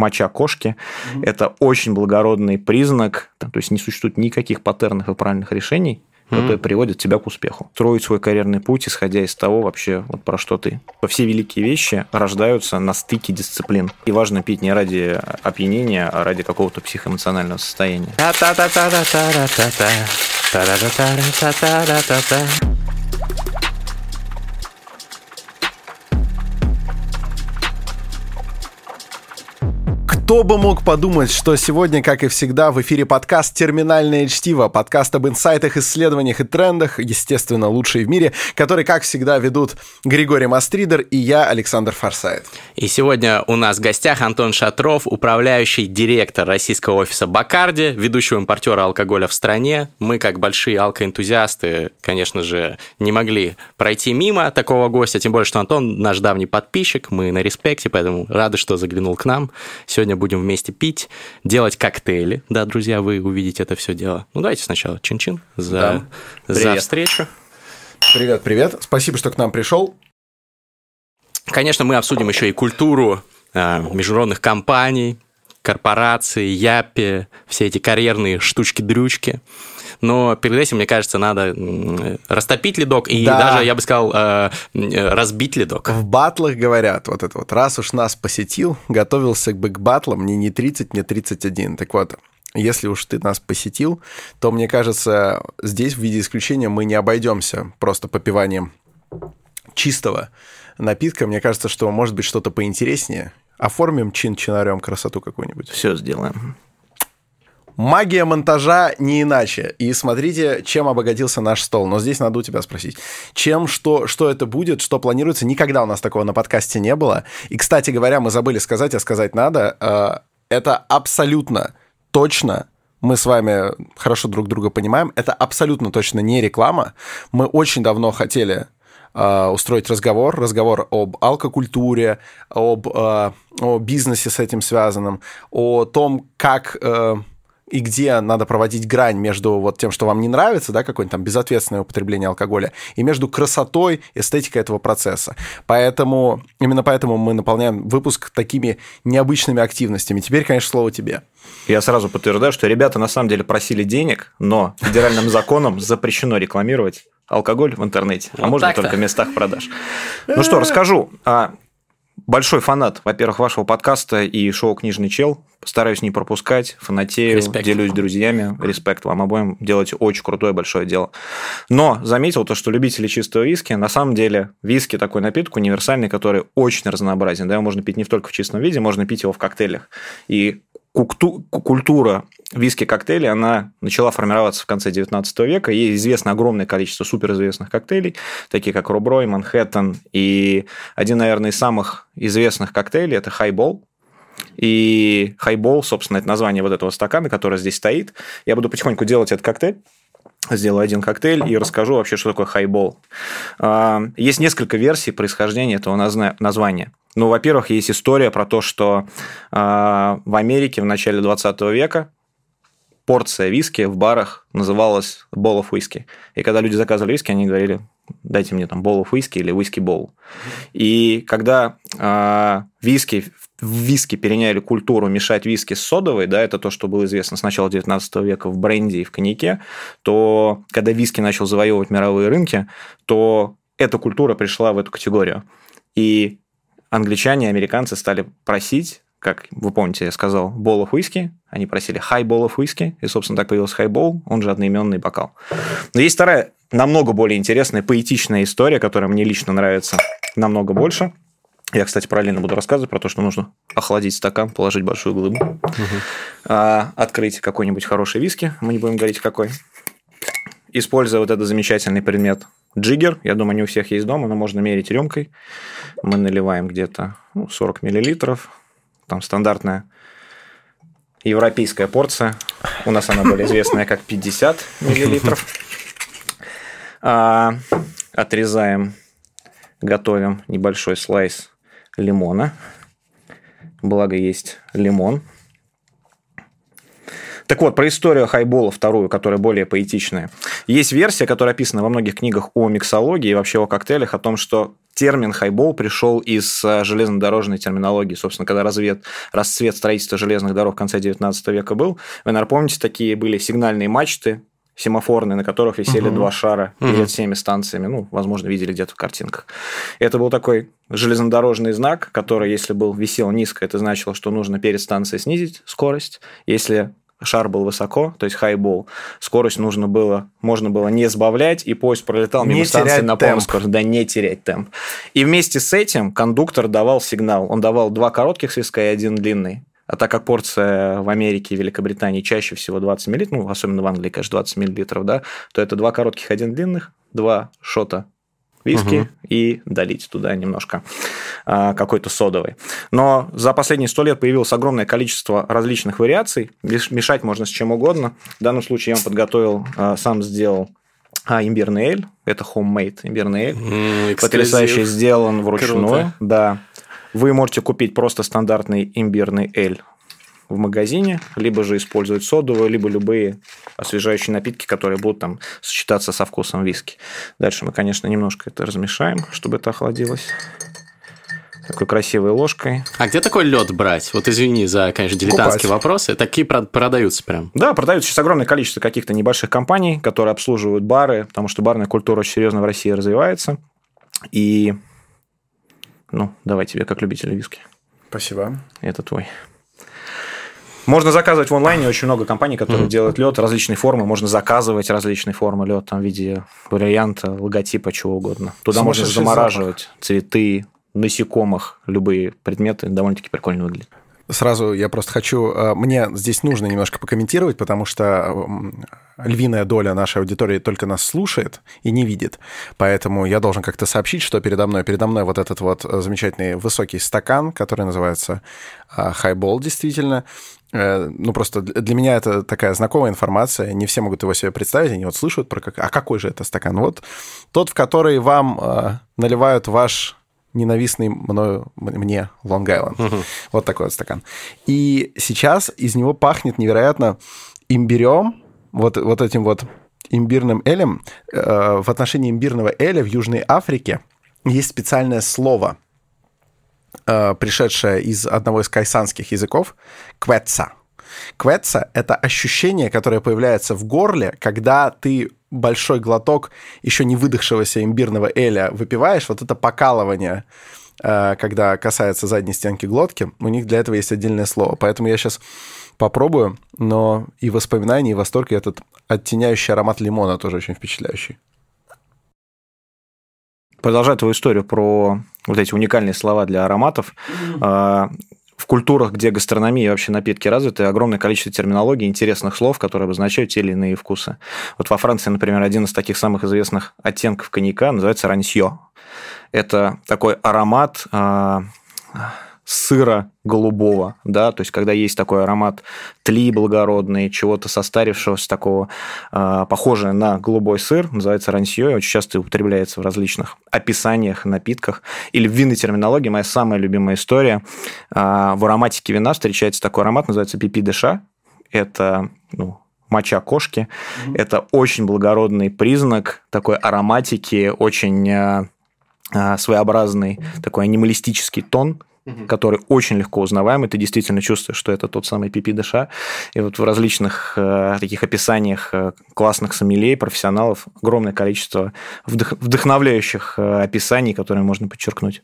моча кошки. Mm-hmm. Это очень благородный признак, то есть не существует никаких паттернов и правильных решений, которые mm-hmm. приводят тебя к успеху. Строить свой карьерный путь, исходя из того вообще, вот про что ты. Все великие вещи рождаются на стыке дисциплин. И важно пить не ради опьянения, а ради какого-то психоэмоционального состояния. Кто бы мог подумать, что сегодня, как и всегда, в эфире подкаст «Терминальное чтиво», подкаст об инсайтах, исследованиях и трендах, естественно, лучшие в мире, который, как всегда, ведут Григорий Мастридер и я, Александр Форсайт. И сегодня у нас в гостях Антон Шатров, управляющий директор российского офиса Бакарди, ведущего импортера алкоголя в стране. Мы, как большие алкоэнтузиасты, конечно же, не могли пройти мимо такого гостя, тем более, что Антон наш давний подписчик, мы на респекте, поэтому рады, что заглянул к нам. Сегодня будем вместе пить, делать коктейли. Да, друзья, вы увидите это все дело. Ну, давайте сначала чин-чин за, да. за встречу. Привет, привет. Спасибо, что к нам пришел. Конечно, мы обсудим еще и культуру э, международных компаний, корпораций, Япи, все эти карьерные штучки-дрючки но перед этим, мне кажется, надо растопить ледок и да. даже, я бы сказал, э, разбить ледок. В батлах говорят вот это вот, раз уж нас посетил, готовился бы к батлам, мне не 30, мне 31. Так вот, если уж ты нас посетил, то, мне кажется, здесь в виде исключения мы не обойдемся просто попиванием чистого напитка. Мне кажется, что может быть что-то поинтереснее. Оформим чин-чинарем красоту какую-нибудь. Все сделаем. Магия монтажа не иначе. И смотрите, чем обогатился наш стол. Но здесь надо у тебя спросить. Чем, что, что это будет, что планируется? Никогда у нас такого на подкасте не было. И, кстати говоря, мы забыли сказать, а сказать надо. Э, это абсолютно точно мы с вами хорошо друг друга понимаем. Это абсолютно точно не реклама. Мы очень давно хотели э, устроить разговор, разговор об алкокультуре, об э, о бизнесе с этим связанном, о том, как и где надо проводить грань между вот тем, что вам не нравится, да, какое-нибудь там безответственное употребление алкоголя, и между красотой, эстетикой этого процесса. Поэтому, именно поэтому мы наполняем выпуск такими необычными активностями. Теперь, конечно, слово тебе. Я сразу подтверждаю, что ребята на самом деле просили денег, но федеральным законом запрещено рекламировать алкоголь в интернете, а можно только в местах продаж. Ну что, расскажу. Большой фанат, во-первых, вашего подкаста и шоу «Книжный чел». Постараюсь не пропускать, фанатею, Респект. делюсь с друзьями. Респект вам обоим. Делаете очень крутое большое дело. Но заметил то, что любители чистого виски, на самом деле виски такой напиток универсальный, который очень разнообразен. Да, его можно пить не только в чистом виде, можно пить его в коктейлях. И культура виски-коктейлей, она начала формироваться в конце 19 века. Ей известно огромное количество суперизвестных коктейлей, такие как Руброй, Манхэттен. И один, наверное, из самых известных коктейлей – это Хайбол. И хайбол, собственно, это название вот этого стакана, который здесь стоит. Я буду потихоньку делать этот коктейль сделаю один коктейль и расскажу вообще, что такое хайбол. А, есть несколько версий происхождения этого названия. Ну, во-первых, есть история про то, что а, в Америке в начале 20 века порция виски в барах называлась of whisky. И когда люди заказывали виски, они говорили, дайте мне там of whisky или whisky bowl. И когда э, виски в виски переняли культуру мешать виски с содовой, да, это то, что было известно с начала 19 века в бренде и в коньяке, то когда виски начал завоевывать мировые рынки, то эта культура пришла в эту категорию. И англичане и американцы стали просить как вы помните, я сказал, bowl of whisky, они просили high bowl of whisky, и, собственно, так появился high bowl, он же одноименный бокал. Но есть вторая, намного более интересная, поэтичная история, которая мне лично нравится намного больше – я, кстати, параллельно буду рассказывать про то, что нужно охладить стакан, положить большую глыбу, угу. открыть какой-нибудь хороший виски, мы не будем говорить какой, используя вот этот замечательный предмет джиггер, я думаю, не у всех есть дома, но можно мерить рюмкой. Мы наливаем где-то ну, 40 миллилитров, там стандартная европейская порция, у нас она более известная как 50 миллилитров. А, отрезаем, готовим небольшой слайс лимона. Благо есть лимон. Так вот, про историю хайбола вторую, которая более поэтичная. Есть версия, которая описана во многих книгах о миксологии и вообще о коктейлях, о том, что термин хайбол пришел из э, железнодорожной терминологии. Собственно, когда развед, расцвет строительства железных дорог в конце 19 века был, вы, наверное, помните, такие были сигнальные мачты, семафорные, на которых висели угу. два шара угу. перед всеми станциями. Ну, возможно, видели где-то в картинках. Это был такой железнодорожный знак, который, если был висел низко, это значило, что нужно перед станцией снизить скорость. Если шар был высоко, то есть хайбол, скорость нужно было, можно было не сбавлять, и поезд пролетал мимо не станции на полную скорость, да, не терять темп. И вместе с этим кондуктор давал сигнал. Он давал два коротких свистка и один длинный. А так как порция в Америке и Великобритании чаще всего 20 мл, ну, особенно в Англии, конечно, 20 мл, да, то это два коротких, один длинных, два шота виски угу. и долить туда немножко а, какой-то содовой. Но за последние сто лет появилось огромное количество различных вариаций. Мешать можно с чем угодно. В данном случае я вам подготовил, а, сам сделал а, имбирный эль. Это homemade имбирный эль. Mm, Потрясающе сделан вручную. Круто. Да. Вы можете купить просто стандартный имбирный эль в магазине, либо же использовать содовую, либо любые освежающие напитки, которые будут там сочетаться со вкусом виски. Дальше мы, конечно, немножко это размешаем, чтобы это охладилось такой красивой ложкой. А где такой лед брать? Вот извини за, конечно, дилетантские Купать. вопросы. Такие продаются прям. Да, продаются сейчас огромное количество каких-то небольших компаний, которые обслуживают бары, потому что барная культура очень серьезно в России развивается. И, ну, давай тебе как любитель виски. Спасибо. Это твой. Можно заказывать в онлайне очень много компаний, которые mm-hmm. делают лед различной формы. Можно заказывать различные формы лед там в виде варианта, логотипа, чего угодно. Туда можно замораживать запах. цветы, насекомых, любые предметы. Довольно-таки прикольно выглядит. Сразу я просто хочу... Э, мне здесь нужно немножко покомментировать, потому что львиная доля нашей аудитории только нас слушает и не видит. Поэтому я должен как-то сообщить, что передо мной, передо мной вот этот вот замечательный высокий стакан, который называется хайбол, э, действительно. Э, ну, просто для меня это такая знакомая информация. Не все могут его себе представить. Они вот слышат про как... А какой же это стакан? Вот тот, в который вам наливают ваш ненавистный мною, мне Лонг-Айленд. Угу. Вот такой вот стакан. И сейчас из него пахнет невероятно имбирем, вот, вот этим вот имбирным элем. Э, в отношении имбирного эля в Южной Африке есть специальное слово, э, пришедшее из одного из кайсанских языков, кветса. Кветса — это ощущение, которое появляется в горле, когда ты большой глоток еще не выдохшегося имбирного эля выпиваешь, вот это покалывание, э, когда касается задней стенки глотки, у них для этого есть отдельное слово. Поэтому я сейчас попробую, но и воспоминания, и восторг, и этот оттеняющий аромат лимона тоже очень впечатляющий. Продолжая твою историю про вот эти уникальные слова для ароматов, mm-hmm в культурах, где гастрономия и вообще напитки развиты, огромное количество терминологий, интересных слов, которые обозначают те или иные вкусы. Вот во Франции, например, один из таких самых известных оттенков коньяка называется раньсье. Это такой аромат а, сыра голубого, да, то есть когда есть такой аромат тли благородный, чего-то состарившегося такого, э, похожее на голубой сыр, называется рансье, очень часто употребляется в различных описаниях, напитках, или в винной терминологии, моя самая любимая история, э, в ароматике вина встречается такой аромат, называется пипи деша, это, ну, моча кошки, mm-hmm. это очень благородный признак такой ароматики, очень э, своеобразный такой анималистический тон, угу. который очень легко узнаваемый. Ты действительно чувствуешь, что это тот самый пипи дыша. И вот в различных э, таких описаниях э, классных сомелье, профессионалов огромное количество вдох- вдохновляющих э, описаний, которые можно подчеркнуть.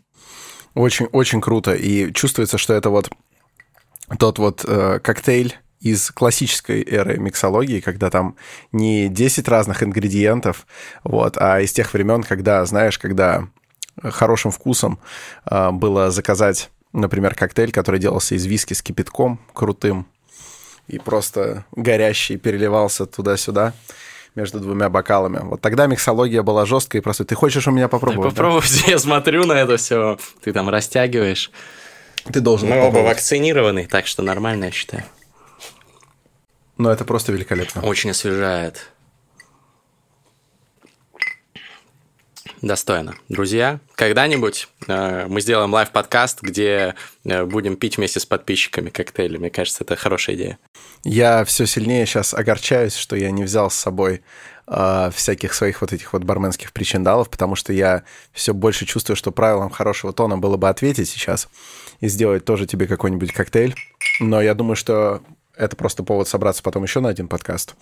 Очень, очень круто. И чувствуется, что это вот тот вот э, коктейль из классической эры миксологии, когда там не 10 разных ингредиентов, вот, а из тех времен, когда, знаешь, когда хорошим вкусом э, было заказать, например, коктейль, который делался из виски с кипятком крутым и просто горящий переливался туда-сюда между двумя бокалами. Вот тогда миксология была жесткая и просто ты хочешь у меня попробовать? Да, попробуйте, да? я смотрю на это все, ты там растягиваешь. Ты должен. Мы оба вакцинированы, так что нормально, я считаю. Но это просто великолепно. Очень освежает. Достойно. Друзья, когда-нибудь э, мы сделаем лайв-подкаст, где э, будем пить вместе с подписчиками коктейли. Мне кажется, это хорошая идея. Я все сильнее сейчас огорчаюсь, что я не взял с собой э, всяких своих вот этих вот барменских причиндалов, потому что я все больше чувствую, что правилом хорошего тона было бы ответить сейчас и сделать тоже тебе какой-нибудь коктейль. Но я думаю, что это просто повод собраться потом еще на один подкаст,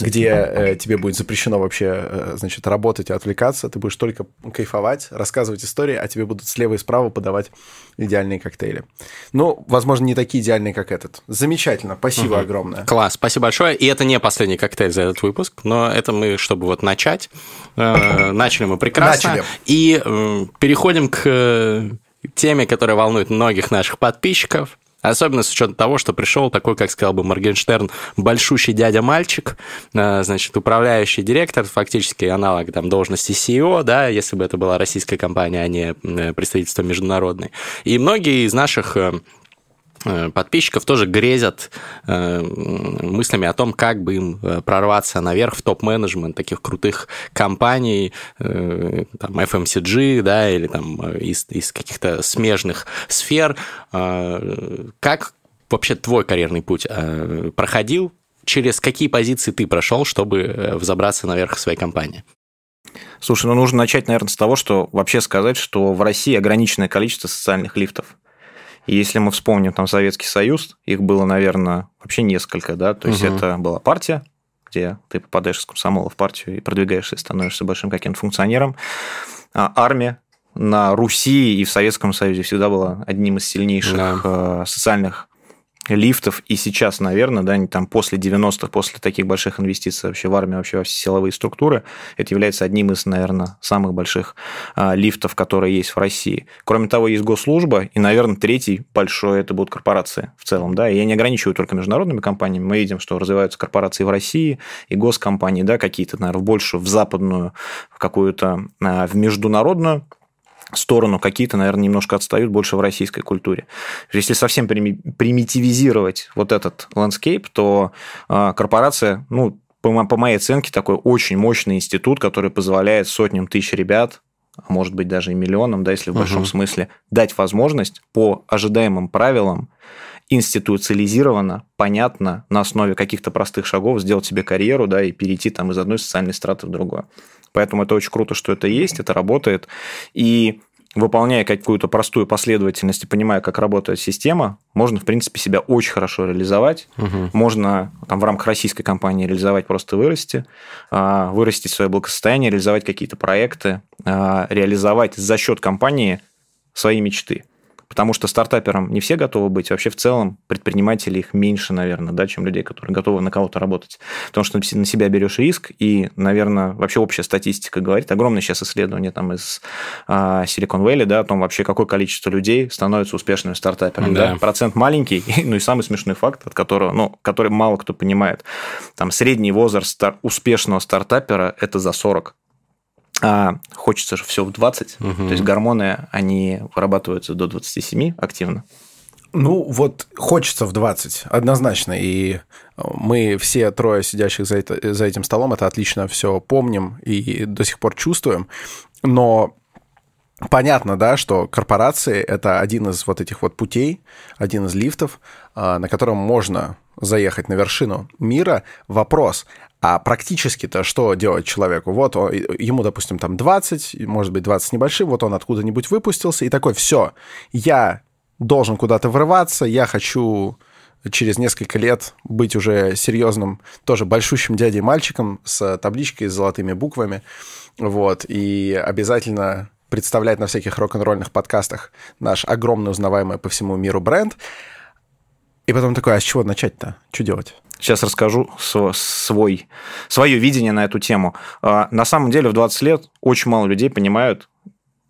где э, тебе будет запрещено вообще, э, значит, работать и отвлекаться. Ты будешь только кайфовать, рассказывать истории, а тебе будут слева и справа подавать идеальные коктейли. Ну, возможно, не такие идеальные, как этот. Замечательно, спасибо угу. огромное. Класс, спасибо большое. И это не последний коктейль за этот выпуск, но это мы, чтобы вот начать. Э, начали мы прекрасно. Начали. И э, переходим к э, теме, которая волнует многих наших подписчиков. Особенно с учетом того, что пришел такой, как сказал бы Моргенштерн, большущий дядя-мальчик, э, значит, управляющий директор, фактически аналог там, должности CEO, да, если бы это была российская компания, а не э, представительство международное. И многие из наших э, подписчиков тоже грезят э, мыслями о том, как бы им э, прорваться наверх в топ-менеджмент таких крутых компаний, там, FMCG, да, или там из, из каких-то смежных сфер. Как вообще твой карьерный путь проходил? Через какие позиции ты прошел, чтобы взобраться наверх в своей компании? Слушай, ну нужно начать, наверное, с того, что вообще сказать, что в России ограниченное количество социальных лифтов. И если мы вспомним там Советский Союз, их было, наверное, вообще несколько, да, то есть угу. это была партия, где ты попадаешь из комсомола в партию и продвигаешься, и становишься большим каким-то функционером. А армия на Руси и в Советском Союзе всегда была одним из сильнейших да. Э, социальных лифтов, и сейчас, наверное, да, там после 90-х, после таких больших инвестиций вообще в армию, вообще во все силовые структуры, это является одним из, наверное, самых больших а, лифтов, которые есть в России. Кроме того, есть госслужба, и, наверное, третий большой это будут корпорации в целом, да, и я не ограничиваю только международными компаниями, мы видим, что развиваются корпорации в России, и госкомпании, да, какие-то, наверное, больше в западную, в какую-то, а, в международную, сторону, какие-то, наверное, немножко отстают больше в российской культуре. Если совсем примитивизировать вот этот landscape, то а, корпорация, ну, по, моей оценке, такой очень мощный институт, который позволяет сотням тысяч ребят а может быть даже и миллионам, да, если в большом угу. смысле, дать возможность по ожидаемым правилам институциализированно, понятно, на основе каких-то простых шагов сделать себе карьеру, да, и перейти там из одной социальной страты в другую. Поэтому это очень круто, что это есть, это работает. И выполняя какую-то простую последовательность и понимая, как работает система, можно, в принципе, себя очень хорошо реализовать. Угу. Можно там, в рамках российской компании реализовать просто вырасти, а, вырастить свое благосостояние, реализовать какие-то проекты, а, реализовать за счет компании свои мечты потому что стартаперам не все готовы быть. Вообще в целом предпринимателей их меньше, наверное, да, чем людей, которые готовы на кого-то работать. Потому что на себя берешь риск, и, наверное, вообще общая статистика говорит, огромное сейчас исследование там из а, Silicon Valley, да, о том вообще, какое количество людей становится успешными стартаперами. Да. Да? Процент маленький, ну и самый смешной факт, от которого, ну, который мало кто понимает. Там средний возраст стар- успешного стартапера – это за 40 а хочется же все в 20. Угу. То есть гормоны, они вырабатываются до 27 активно. Ну, вот хочется в 20, однозначно. И мы все трое сидящих за, это, за этим столом это отлично все помним и до сих пор чувствуем. Но Понятно, да, что корпорации — это один из вот этих вот путей, один из лифтов, а, на котором можно заехать на вершину мира. Вопрос, а практически-то что делать человеку? Вот он, ему, допустим, там 20, может быть, 20 небольшим, вот он откуда-нибудь выпустился, и такой, все, я должен куда-то врываться, я хочу через несколько лет быть уже серьезным, тоже большущим дядей-мальчиком с табличкой с золотыми буквами, вот, и обязательно представлять на всяких рок-н-ролльных подкастах наш огромный узнаваемый по всему миру бренд. И потом такой, а с чего начать-то? Что делать? Сейчас расскажу свой, свое видение на эту тему. А, на самом деле в 20 лет очень мало людей понимают,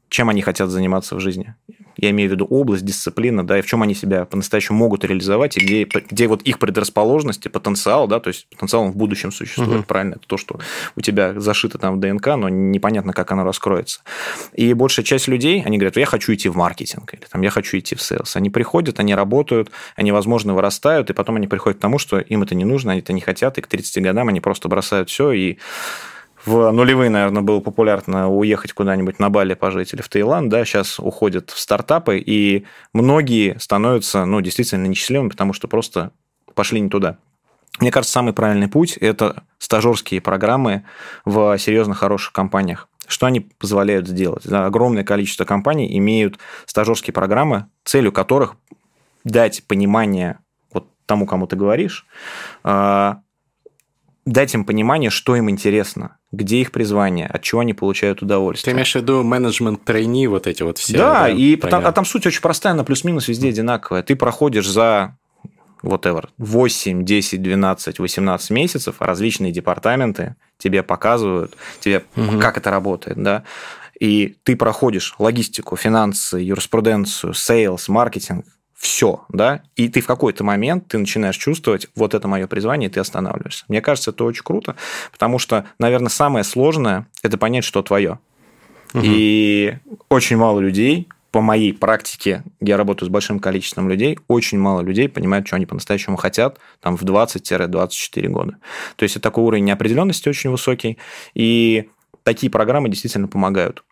чем они хотят заниматься в жизни я имею в виду область, дисциплина, да, и в чем они себя по-настоящему могут реализовать, и где, где вот их предрасположенности, потенциал, да, то есть потенциал он в будущем существует, угу. правильно, это то, что у тебя зашито там в ДНК, но непонятно, как оно раскроется. И большая часть людей, они говорят, я хочу идти в маркетинг, или там, я хочу идти в sales. Они приходят, они работают, они, возможно, вырастают, и потом они приходят к тому, что им это не нужно, они это не хотят, и к 30 годам они просто бросают все и в нулевые, наверное, было популярно уехать куда-нибудь на Бали пожить или в Таиланд, да, сейчас уходят в стартапы, и многие становятся, ну, действительно несчастливыми, потому что просто пошли не туда. Мне кажется, самый правильный путь – это стажерские программы в серьезно хороших компаниях. Что они позволяют сделать? Огромное количество компаний имеют стажерские программы, целью которых дать понимание вот тому, кому ты говоришь, а, дать им понимание, что им интересно, где их призвание, от чего они получают удовольствие. Ты имеешь в виду менеджмент трейни, вот эти вот все? Да, да и там, а там суть очень простая, на плюс-минус везде одинаковая. Ты проходишь за whatever, 8, 10, 12, 18 месяцев различные департаменты тебе показывают, тебе угу. как это работает, да, и ты проходишь логистику, финансы, юриспруденцию, sales, маркетинг, все, да, и ты в какой-то момент ты начинаешь чувствовать, вот это мое призвание, и ты останавливаешься. Мне кажется, это очень круто, потому что, наверное, самое сложное – это понять, что твое. Угу. И очень мало людей, по моей практике, я работаю с большим количеством людей, очень мало людей понимают, что они по-настоящему хотят там, в 20-24 года. То есть, это такой уровень неопределенности очень высокий, и такие программы действительно помогают.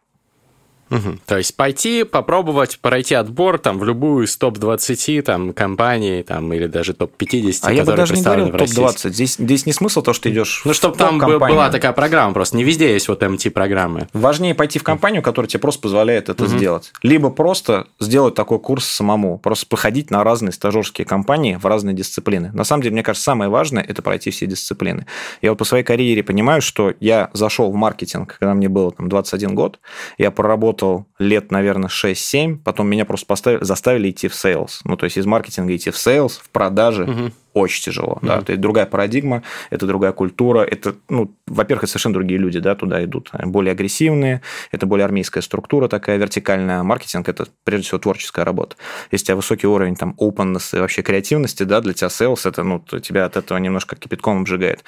Угу. То есть пойти, попробовать, пройти отбор там в любую из топ-20 там, компаний там, или даже топ-50, а я бы даже не говорил топ-20. Здесь, здесь не смысл то, что ты идешь Ну, чтобы там была такая программа просто. Не везде есть вот MT-программы. Важнее пойти в компанию, которая тебе просто позволяет это угу. сделать. Либо просто сделать такой курс самому. Просто походить на разные стажерские компании в разные дисциплины. На самом деле, мне кажется, самое важное – это пройти все дисциплины. Я вот по своей карьере понимаю, что я зашел в маркетинг, когда мне было там, 21 год. Я проработал работал лет, наверное, 6-7, потом меня просто поставили, заставили идти в sales. Ну, то есть из маркетинга идти в sales, в продажи. Угу очень тяжело. Mm-hmm. Да. Это другая парадигма, это другая культура. Это, ну, во-первых, это совершенно другие люди да, туда идут. Более агрессивные, это более армейская структура такая вертикальная. Маркетинг – это, прежде всего, творческая работа. Если у тебя высокий уровень там, openness и вообще креативности, да, для тебя sales, это, ну, тебя от этого немножко кипятком обжигает.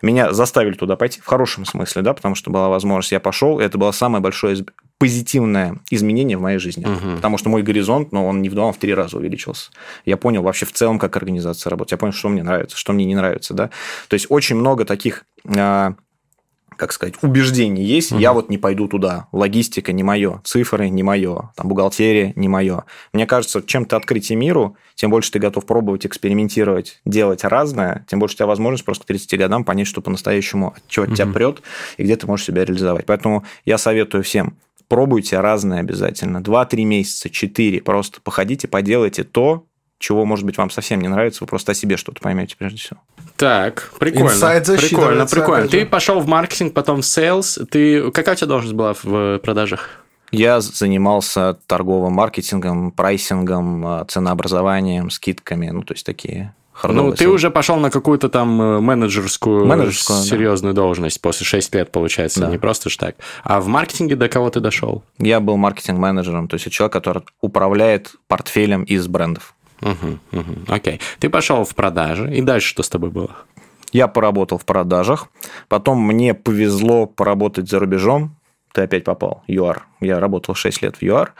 Меня заставили туда пойти, в хорошем смысле, да, потому что была возможность, я пошел, и это было самое большое позитивное изменение в моей жизни. Угу. Потому что мой горизонт, ну, он не в два, а в три раза увеличился. Я понял вообще в целом, как организация работает. Я понял, что мне нравится, что мне не нравится. Да? То есть очень много таких а, как сказать, убеждений есть, угу. я вот не пойду туда, логистика не мое, цифры не мое, там, бухгалтерия не мое. Мне кажется, чем ты открытие миру, тем больше ты готов пробовать, экспериментировать, делать разное, тем больше у тебя возможность просто к 30 годам понять, что по-настоящему, от чего угу. тебя прет, и где ты можешь себя реализовать. Поэтому я советую всем, пробуйте разное обязательно. Два-три месяца, четыре, просто походите, поделайте то, чего, может быть, вам совсем не нравится, вы просто о себе что-то поймете прежде всего. Так, прикольно. Прикольно, прикольно. Ты пошел в маркетинг, потом в sales. Ты... Какая у тебя должность была в продажах? Я занимался торговым маркетингом, прайсингом, а, ценообразованием, скидками, ну, то есть такие ну, ты уже пошел на какую-то там э, менеджерскую, менеджерскую серьезную да. должность после 6 лет, получается, да. не просто ж так. А в маркетинге до кого ты дошел? Я был маркетинг-менеджером, то есть человек, который управляет портфелем из брендов. Угу, угу, окей. Ты пошел в продажи, и дальше что с тобой было? Я поработал в продажах, потом мне повезло поработать за рубежом, ты опять попал, ЮАР. Я работал 6 лет в ЮАР.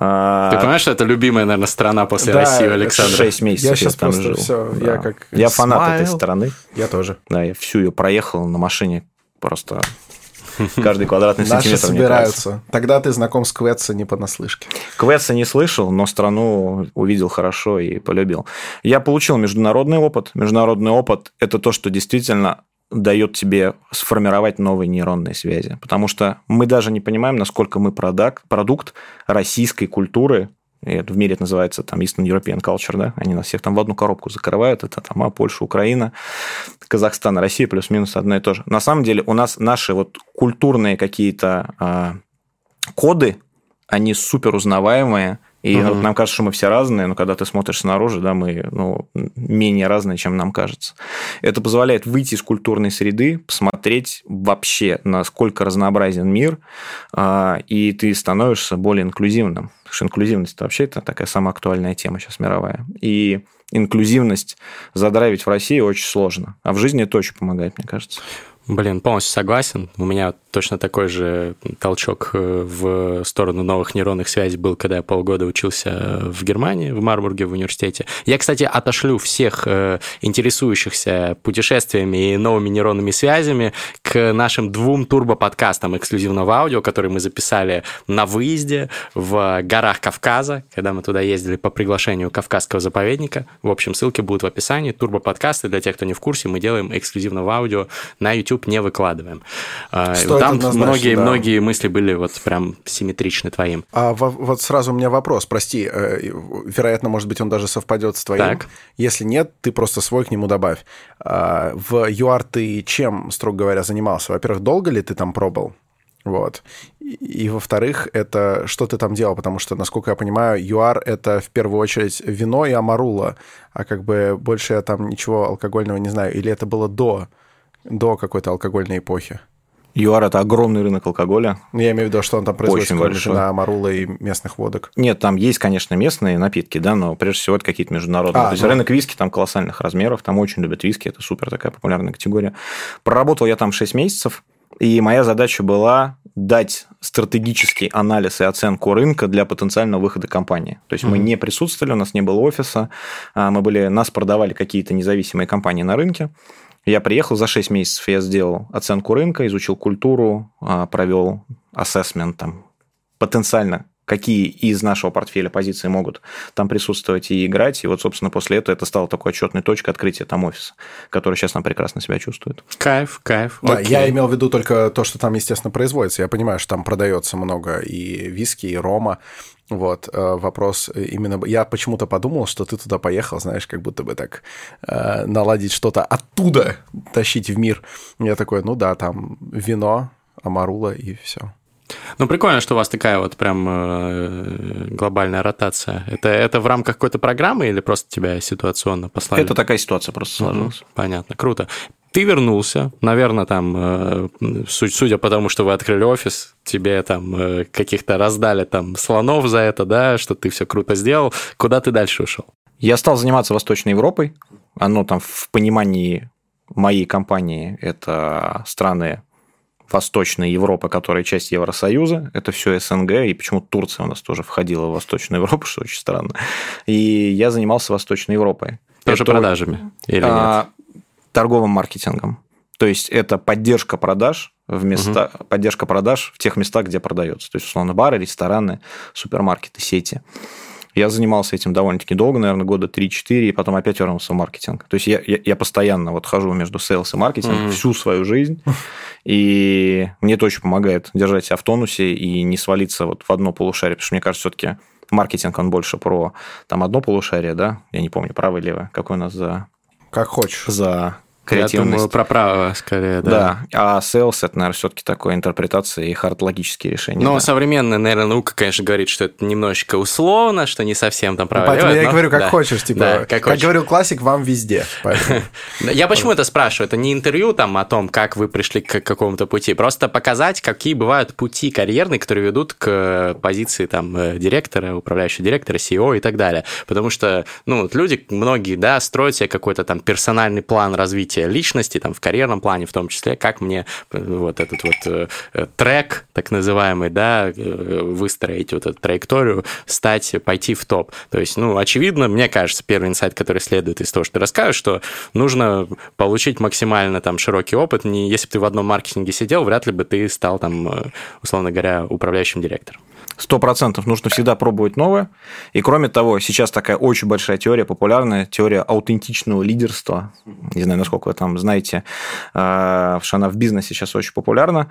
А, ты понимаешь, что это любимая, наверное, страна после да, России, Александр? 6 месяцев я, сейчас я там жил. Все, да. Я, как я фанат этой страны. Я тоже. Да, я всю ее проехал на машине просто Каждый квадратный Наши сантиметр. собираются. Тогда ты знаком с Кветса не понаслышке. Кветса не слышал, но страну увидел хорошо и полюбил. Я получил международный опыт. Международный опыт – это то, что действительно дает тебе сформировать новые нейронные связи. Потому что мы даже не понимаем, насколько мы продукт, продукт российской культуры, в мире это называется там Eastern European Culture, да, они нас всех там в одну коробку закрывают, это там а, Польша, Украина, Казахстан, Россия плюс-минус одно и то же. На самом деле у нас наши вот культурные какие-то а, коды, они супер узнаваемые, и угу. вот нам кажется, что мы все разные, но когда ты смотришь снаружи, да, мы ну, менее разные, чем нам кажется. Это позволяет выйти из культурной среды, посмотреть вообще, насколько разнообразен мир, а, и ты становишься более инклюзивным. Потому что инклюзивность вообще это такая самая актуальная тема сейчас мировая. И инклюзивность задрайвить в России очень сложно. А в жизни это очень помогает, мне кажется. Блин, полностью согласен. У меня точно такой же толчок э, в сторону новых нейронных связей был, когда я полгода учился в Германии, в Марбурге, в университете. Я, кстати, отошлю всех э, интересующихся путешествиями и новыми нейронными связями к к нашим двум турбо-подкастам эксклюзивного аудио, которые мы записали на выезде в горах Кавказа, когда мы туда ездили по приглашению Кавказского заповедника. В общем, ссылки будут в описании. Турбо-подкасты, для тех, кто не в курсе, мы делаем эксклюзивного аудио, на YouTube не выкладываем. А, Стоит Там многие, да. многие мысли были вот прям симметричны твоим. А вот сразу у меня вопрос, прости, э, вероятно, может быть, он даже совпадет с твоим. Так. Если нет, ты просто свой к нему добавь. А, в ЮАР ты чем, строго говоря, занимался? Во-первых, долго ли ты там пробовал? Вот. И, и во-вторых, это что ты там делал? Потому что, насколько я понимаю, ЮАР — это в первую очередь вино и амарула, а как бы больше я там ничего алкогольного не знаю. Или это было до, до какой-то алкогольной эпохи? ЮАР – это огромный рынок алкоголя. Ну, я имею в виду, что он там производит Очень большой. на Амарула и местных водок. Нет, там есть, конечно, местные напитки, да, но прежде всего это какие-то международные. А, То есть ну... рынок виски там колоссальных размеров, там очень любят виски, это супер такая популярная категория. Проработал я там 6 месяцев, и моя задача была дать стратегический анализ и оценку рынка для потенциального выхода компании. То есть mm-hmm. мы не присутствовали, у нас не было офиса, а, мы были, нас продавали какие-то независимые компании на рынке. Я приехал за 6 месяцев, я сделал оценку рынка, изучил культуру, а, провел ассессмент там, потенциально какие из нашего портфеля позиций могут там присутствовать и играть. И вот, собственно, после этого это стало такой отчетной точкой открытия там офиса, который сейчас нам прекрасно себя чувствует. Кайф, кайф. Да, Окей. я имел в виду только то, что там, естественно, производится. Я понимаю, что там продается много и виски, и рома, вот, э, вопрос именно... Я почему-то подумал, что ты туда поехал, знаешь, как будто бы так э, наладить что-то оттуда, тащить в мир. Я такой, ну да, там вино, амарула и все. Ну, прикольно, что у вас такая вот прям э, глобальная ротация. Это, это в рамках какой-то программы или просто тебя ситуационно послали? Это такая ситуация просто сложилась. Угу, понятно, круто. Ты вернулся, наверное, там, э, судя по тому, что вы открыли офис, тебе там э, каких-то раздали там слонов за это, да, что ты все круто сделал. Куда ты дальше ушел? Я стал заниматься Восточной Европой. Оно там в понимании моей компании это страны Восточной Европы, которая часть Евросоюза, это все СНГ, и почему Турция у нас тоже входила в Восточную Европу, что очень странно. И я занимался Восточной Европой. Тоже это... продажами или а, нет? Торговым маркетингом. То есть это поддержка продаж в места, угу. поддержка продаж в тех местах, где продается. То есть, условно, бары, рестораны, супермаркеты, сети. Я занимался этим довольно-таки долго, наверное, года 3-4, и потом опять вернулся в маркетинг. То есть я, я, я постоянно вот хожу между sales и маркетингом mm-hmm. всю свою жизнь, и мне это очень помогает держать себя в тонусе и не свалиться вот в одно полушарие, потому что мне кажется, все-таки маркетинг, он больше про там одно полушарие, да, я не помню, правое левое, какой у нас за... Как хочешь. За креативность. Я думаю, про право скорее, да. Да, а sales это, наверное, все-таки такое интерпретация и хард-логические решения. Но да. современная, наверное, наука, конечно, говорит, что это немножечко условно, что не совсем там право. Ну, поэтому я но... говорю, как да. хочешь, типа, да, как, как говорил классик, вам везде. Я почему это спрашиваю? Это не интервью там о том, как вы пришли к какому-то пути, просто показать, какие бывают пути карьерные, которые ведут к позиции там э, директора, управляющего директора, CEO и так далее. Потому что, ну, люди, многие, да, строят себе какой-то там персональный план развития развития личности, там, в карьерном плане в том числе, как мне э, вот этот вот э, э, трек, так называемый, да, выстроить вот эту траекторию, стать, пойти в топ. То есть, ну, очевидно, мне кажется, первый инсайт, который следует из того, что ты расскажешь, что нужно получить максимально там широкий опыт. Не, если бы ты в одном маркетинге сидел, вряд ли бы ты стал там, условно говоря, управляющим директором. Сто процентов нужно всегда пробовать новое. И кроме того, сейчас такая очень большая теория, популярная теория аутентичного лидерства. Не знаю, насколько вы там знаете, э, что она в бизнесе сейчас очень популярна.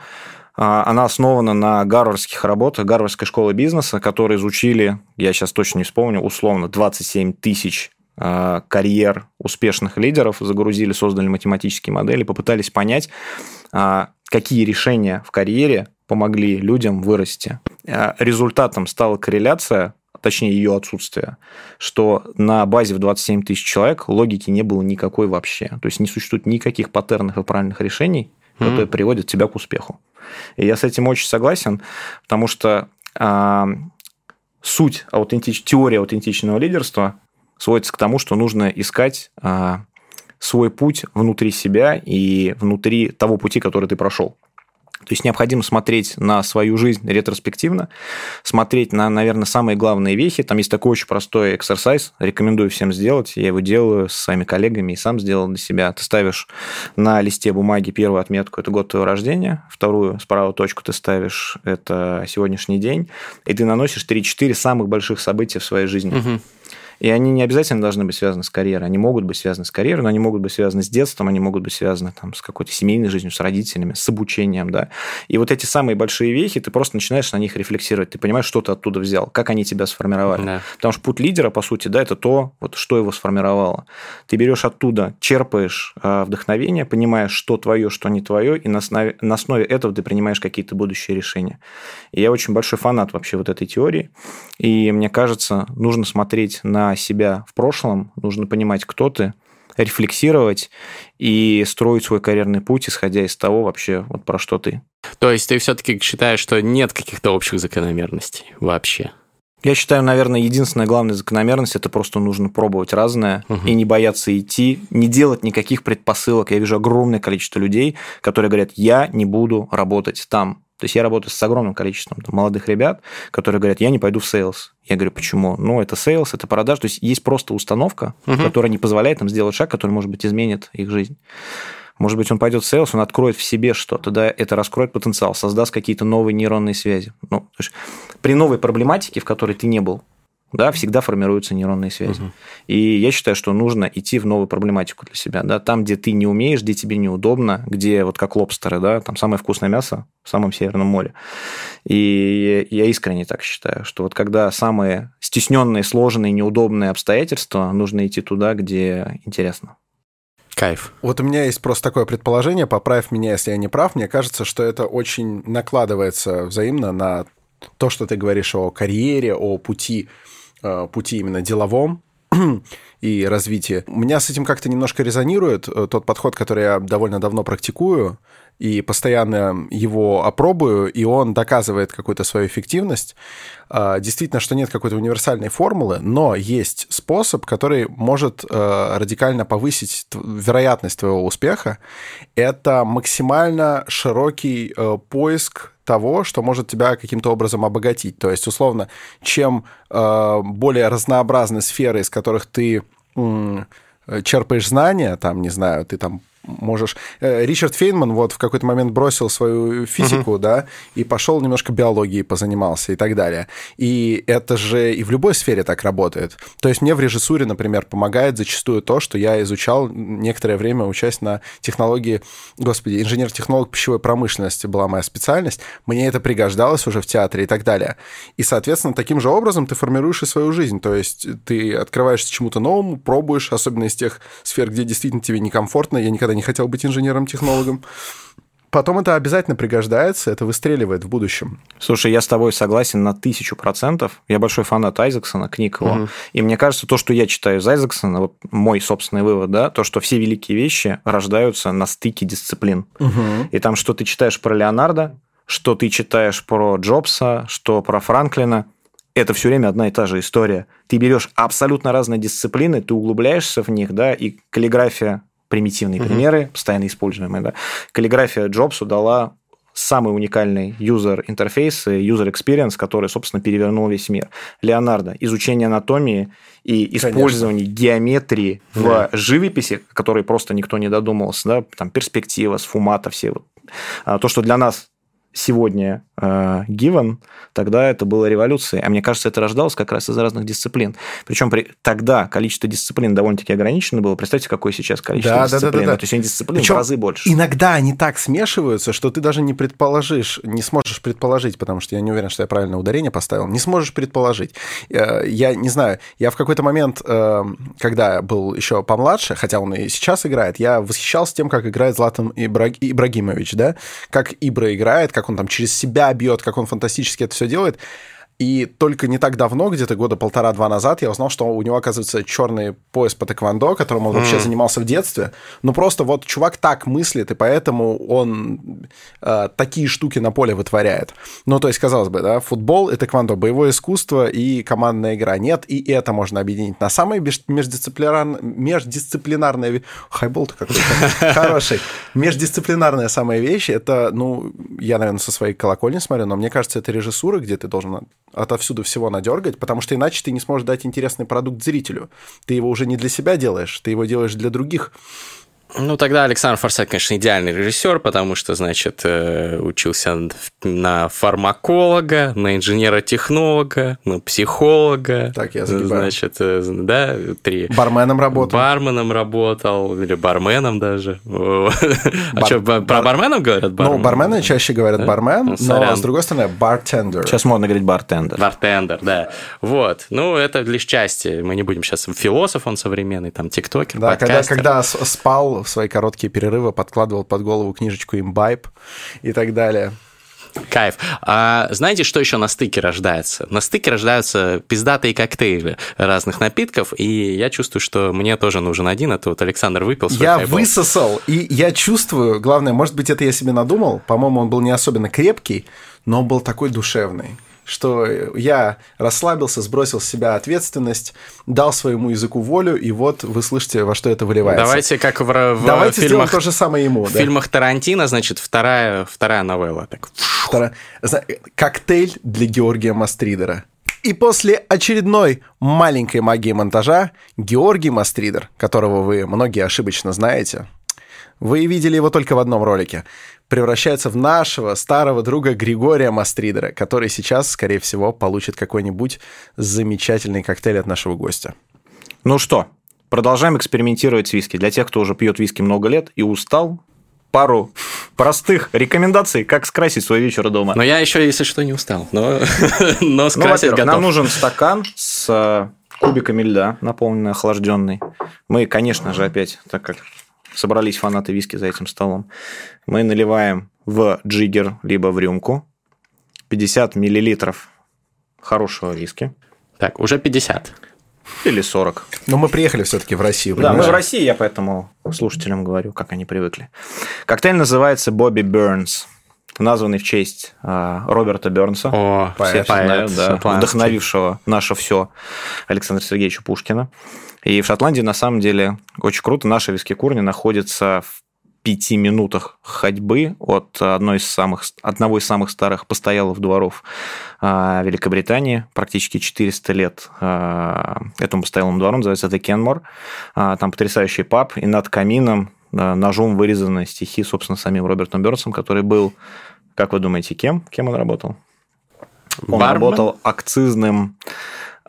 Э, она основана на гарвардских работах, гарвардской школы бизнеса, которые изучили, я сейчас точно не вспомню, условно 27 тысяч э, карьер успешных лидеров, загрузили, создали математические модели, попытались понять, какие решения в карьере помогли людям вырасти. А результатом стала корреляция, точнее ее отсутствие, что на базе в 27 тысяч человек логики не было никакой вообще. То есть не существует никаких паттернов и правильных решений, которые mm-hmm. приводят тебя к успеху. И я с этим очень согласен, потому что а, суть аутентич... теории аутентичного лидерства сводится к тому, что нужно искать а, свой путь внутри себя и внутри того пути, который ты прошел. То есть необходимо смотреть на свою жизнь ретроспективно, смотреть на, наверное, самые главные вехи. Там есть такой очень простой эксерсайз, рекомендую всем сделать. Я его делаю с своими коллегами и сам сделал для себя. Ты ставишь на листе бумаги первую отметку – это год твоего рождения, вторую справа точку ты ставишь – это сегодняшний день, и ты наносишь 3-4 самых больших события в своей жизни. Угу. И они не обязательно должны быть связаны с карьерой. Они могут быть связаны с карьерой, но они могут быть связаны с детством, они могут быть связаны там, с какой-то семейной жизнью, с родителями, с обучением. Да? И вот эти самые большие вехи, ты просто начинаешь на них рефлексировать. Ты понимаешь, что ты оттуда взял, как они тебя сформировали. Да. Потому что путь лидера, по сути, да, это то, вот, что его сформировало. Ты берешь оттуда, черпаешь э, вдохновение, понимаешь, что твое, что не твое, и на основе, на основе этого ты принимаешь какие-то будущие решения. И я очень большой фанат вообще вот этой теории. И мне кажется, нужно смотреть на себя в прошлом, нужно понимать, кто ты, рефлексировать и строить свой карьерный путь, исходя из того вообще, вот про что ты. То есть ты все-таки считаешь, что нет каких-то общих закономерностей вообще? Я считаю, наверное, единственная главная закономерность это просто нужно пробовать разное угу. и не бояться идти, не делать никаких предпосылок. Я вижу огромное количество людей, которые говорят: я не буду работать там. То есть я работаю с огромным количеством там, молодых ребят, которые говорят, я не пойду в sales. Я говорю, почему? Ну, это sales, это продаж. То есть есть просто установка, угу. которая не позволяет им сделать шаг, который, может быть, изменит их жизнь. Может быть, он пойдет в sales, он откроет в себе что-то, да, это раскроет потенциал, создаст какие-то новые нейронные связи. Ну, то есть при новой проблематике, в которой ты не был, да, всегда формируются нейронные связи. Угу. И я считаю, что нужно идти в новую проблематику для себя, да, там, где ты не умеешь, где тебе неудобно, где вот как лобстеры, да, там самое вкусное мясо в самом Северном море. И я искренне так считаю, что вот когда самые стесненные, сложные, неудобные обстоятельства, нужно идти туда, где интересно. Кайф. Вот у меня есть просто такое предположение, поправь меня, если я не прав, мне кажется, что это очень накладывается взаимно на то, что ты говоришь о карьере, о пути пути именно деловом и развитии. У меня с этим как-то немножко резонирует э, тот подход, который я довольно давно практикую, и постоянно его опробую, и он доказывает какую-то свою эффективность. Э, действительно, что нет какой-то универсальной формулы, но есть способ, который может радикально повысить вероятность твоего успеха. Это максимально широкий поиск того, что может тебя каким-то образом обогатить. То есть, условно, чем э, более разнообразны сферы, из которых ты э, черпаешь знания, там, не знаю, ты там можешь... Э, Ричард Фейнман вот в какой-то момент бросил свою физику, угу. да, и пошел немножко биологией позанимался и так далее. И это же и в любой сфере так работает. То есть мне в режиссуре, например, помогает зачастую то, что я изучал некоторое время, учась на технологии, господи, инженер-технолог пищевой промышленности была моя специальность, мне это пригождалось уже в театре и так далее. И, соответственно, таким же образом ты формируешь и свою жизнь, то есть ты открываешься чему-то новому, пробуешь, особенно из тех сфер, где действительно тебе некомфортно. Я никогда не хотел быть инженером-технологом. Потом это обязательно пригождается, это выстреливает в будущем. Слушай, я с тобой согласен на тысячу процентов. Я большой фанат Айзексона, книг его. Угу. И мне кажется, то, что я читаю из Айзексона, вот мой собственный вывод, да, то, что все великие вещи рождаются на стыке дисциплин. Угу. И там, что ты читаешь про Леонардо, что ты читаешь про Джобса, что про Франклина, это все время одна и та же история. Ты берешь абсолютно разные дисциплины, ты углубляешься в них, да, и каллиграфия примитивные mm-hmm. примеры, постоянно используемые. Да. Каллиграфия Джобсу дала самый уникальный user интерфейс user experience, который, собственно, перевернул весь мир. Леонардо, изучение анатомии и использование Конечно. геометрии да. в живописи, которой просто никто не додумался, да, там перспектива, сфумата, все вот. А то, что для нас сегодня э, given, тогда это было революцией. А мне кажется, это рождалось как раз из разных дисциплин. Причем при... тогда количество дисциплин довольно-таки ограничено было. Представьте, какое сейчас количество да, дисциплин. Да, да, да, да. То есть дисциплин Причем в разы больше. Иногда они так смешиваются, что ты даже не предположишь, не сможешь предположить, потому что я не уверен, что я правильное ударение поставил, не сможешь предположить. Э, я не знаю, я в какой-то момент, э, когда был еще помладше, хотя он и сейчас играет, я восхищался тем, как играет Златан Ибрагимович, да, как Ибра играет, как он там через себя бьет, как он фантастически это все делает. И только не так давно, где-то года полтора-два назад, я узнал, что у него, оказывается, черный пояс по тэквондо, которым он mm. вообще занимался в детстве. Ну, просто вот чувак так мыслит, и поэтому он э, такие штуки на поле вытворяет. Ну, то есть, казалось бы, да, футбол и тэквондо, боевое искусство и командная игра. Нет, и это можно объединить на самое междисциплинарное... междисциплинарное... Хайбол-то какой-то хороший. Междисциплинарная самая вещь, это, ну, я, наверное, со своей колокольни смотрю, но мне кажется, это режиссура, где ты должен отовсюду всего надергать, потому что иначе ты не сможешь дать интересный продукт зрителю. Ты его уже не для себя делаешь, ты его делаешь для других. Ну, тогда Александр Форсайт, конечно, идеальный режиссер, потому что, значит, э, учился на фармаколога, на инженера-технолога, на психолога. Так, я загибаю. Значит, э, да, три. Барменом работал. Барменом работал, или барменом даже. А что, про барменов говорят? Ну, бармены чаще говорят бармен, но, с другой стороны, bartender. Сейчас модно говорить bartender. Bartender, да. Вот. Ну, это лишь части. Мы не будем сейчас... Философ он современный, там, тиктокер, Да, когда, когда спал в свои короткие перерывы подкладывал под голову книжечку Imbibe и так далее. Кайф. А знаете, что еще на стыке рождается? На стыке рождаются пиздатые коктейли разных напитков, и я чувствую, что мне тоже нужен один. Это вот Александр выпил свой Я хайбол. высосал, и я чувствую, главное, может быть, это я себе надумал, по-моему, он был не особенно крепкий, но он был такой душевный что я расслабился, сбросил с себя ответственность, дал своему языку волю, и вот вы слышите, во что это выливается. Давайте как в, в Давайте фильмах, сделаем то же самое ему. В да? фильмах Тарантино, значит, вторая, вторая новелла. Так. Втора... Коктейль для Георгия Мастридера. И после очередной маленькой магии монтажа Георгий Мастридер, которого вы многие ошибочно знаете, вы видели его только в одном ролике превращается в нашего старого друга Григория Мастридера, который сейчас, скорее всего, получит какой-нибудь замечательный коктейль от нашего гостя. Ну что, продолжаем экспериментировать с виски. Для тех, кто уже пьет виски много лет и устал, пару простых рекомендаций, как скрасить свой вечер дома. Но я еще, если что, не устал. Но, но ну, скрасить ну, готов. Нам нужен стакан с э, кубиками льда, наполненный охлажденный. Мы, конечно же, опять, так как собрались фанаты виски за этим столом, мы наливаем в джиггер, либо в рюмку 50 миллилитров хорошего виски. Так, уже 50. Или 40. Но мы приехали все-таки в Россию. Да, мы в России, я поэтому слушателям говорю, как они привыкли. Коктейль называется Бобби Бернс названный в честь э, Роберта Бернса, О, все поэт, знают, да, вдохновившего наше все Александра Сергеевича Пушкина. И в Шотландии, на самом деле, очень круто. Наша виски-курня находится в пяти минутах ходьбы от одной из самых, одного из самых старых постоялых дворов а, Великобритании, практически 400 лет а, этому постоялому двору, называется это Кенмор. А, там потрясающий паб, и над камином ножом вырезаны стихи, собственно, самим Робертом Бёрнсом, который был, как вы думаете, кем? Кем он работал? Он Бармен? работал акцизным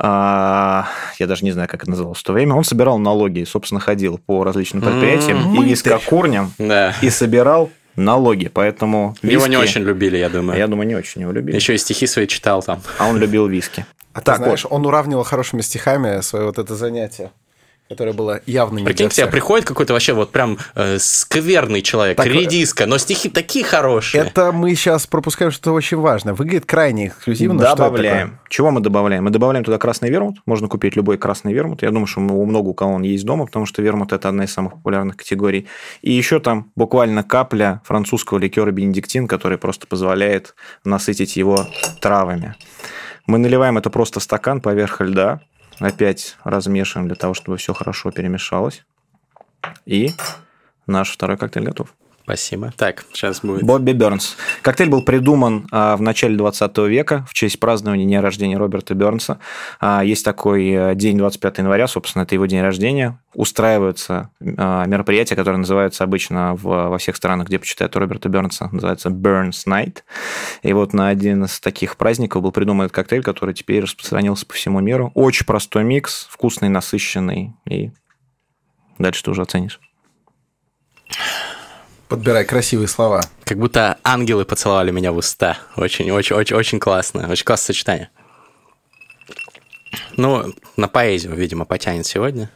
я даже не знаю, как это называлось в то время, он собирал налоги, собственно, ходил по различным предприятиям mm-hmm. и низкокурням, да. и собирал налоги, поэтому виски... Его не очень любили, я думаю. Я думаю, не очень его любили. Еще и стихи свои читал там. А он любил виски. А так ты знаешь, вот. он уравнивал хорошими стихами свое вот это занятие которое было явно не Прикинь, к тебе приходит какой-то вообще вот прям э, скверный человек, так, э, редиска, но стихи такие хорошие. Это мы сейчас пропускаем что-то очень важное. Выглядит крайне эксклюзивно. Добавляем. Чего мы добавляем? Мы добавляем туда красный вермут. Можно купить любой красный вермут. Я думаю, что у много у кого он есть дома, потому что вермут – это одна из самых популярных категорий. И еще там буквально капля французского ликера бенедиктин, который просто позволяет насытить его травами. Мы наливаем это просто в стакан поверх льда, Опять размешиваем для того, чтобы все хорошо перемешалось. И наш второй коктейль готов. Спасибо. Так, сейчас будет. Бобби Бернс. Коктейль был придуман а, в начале 20 века в честь празднования дня рождения Роберта Бернса. А, есть такой э, день 25 января, собственно, это его день рождения. Устраиваются а, мероприятия, которые называются обычно в, во всех странах, где почитают Роберта Бернса, называется Burns Night. И вот на один из таких праздников был придуман этот коктейль, который теперь распространился по всему миру. Очень простой микс, вкусный, насыщенный. И дальше ты уже оценишь. Подбирай красивые слова. Как будто ангелы поцеловали меня в уста. Очень, очень, очень, очень классно. Очень классное сочетание. Ну, на поэзию, видимо, потянет сегодня.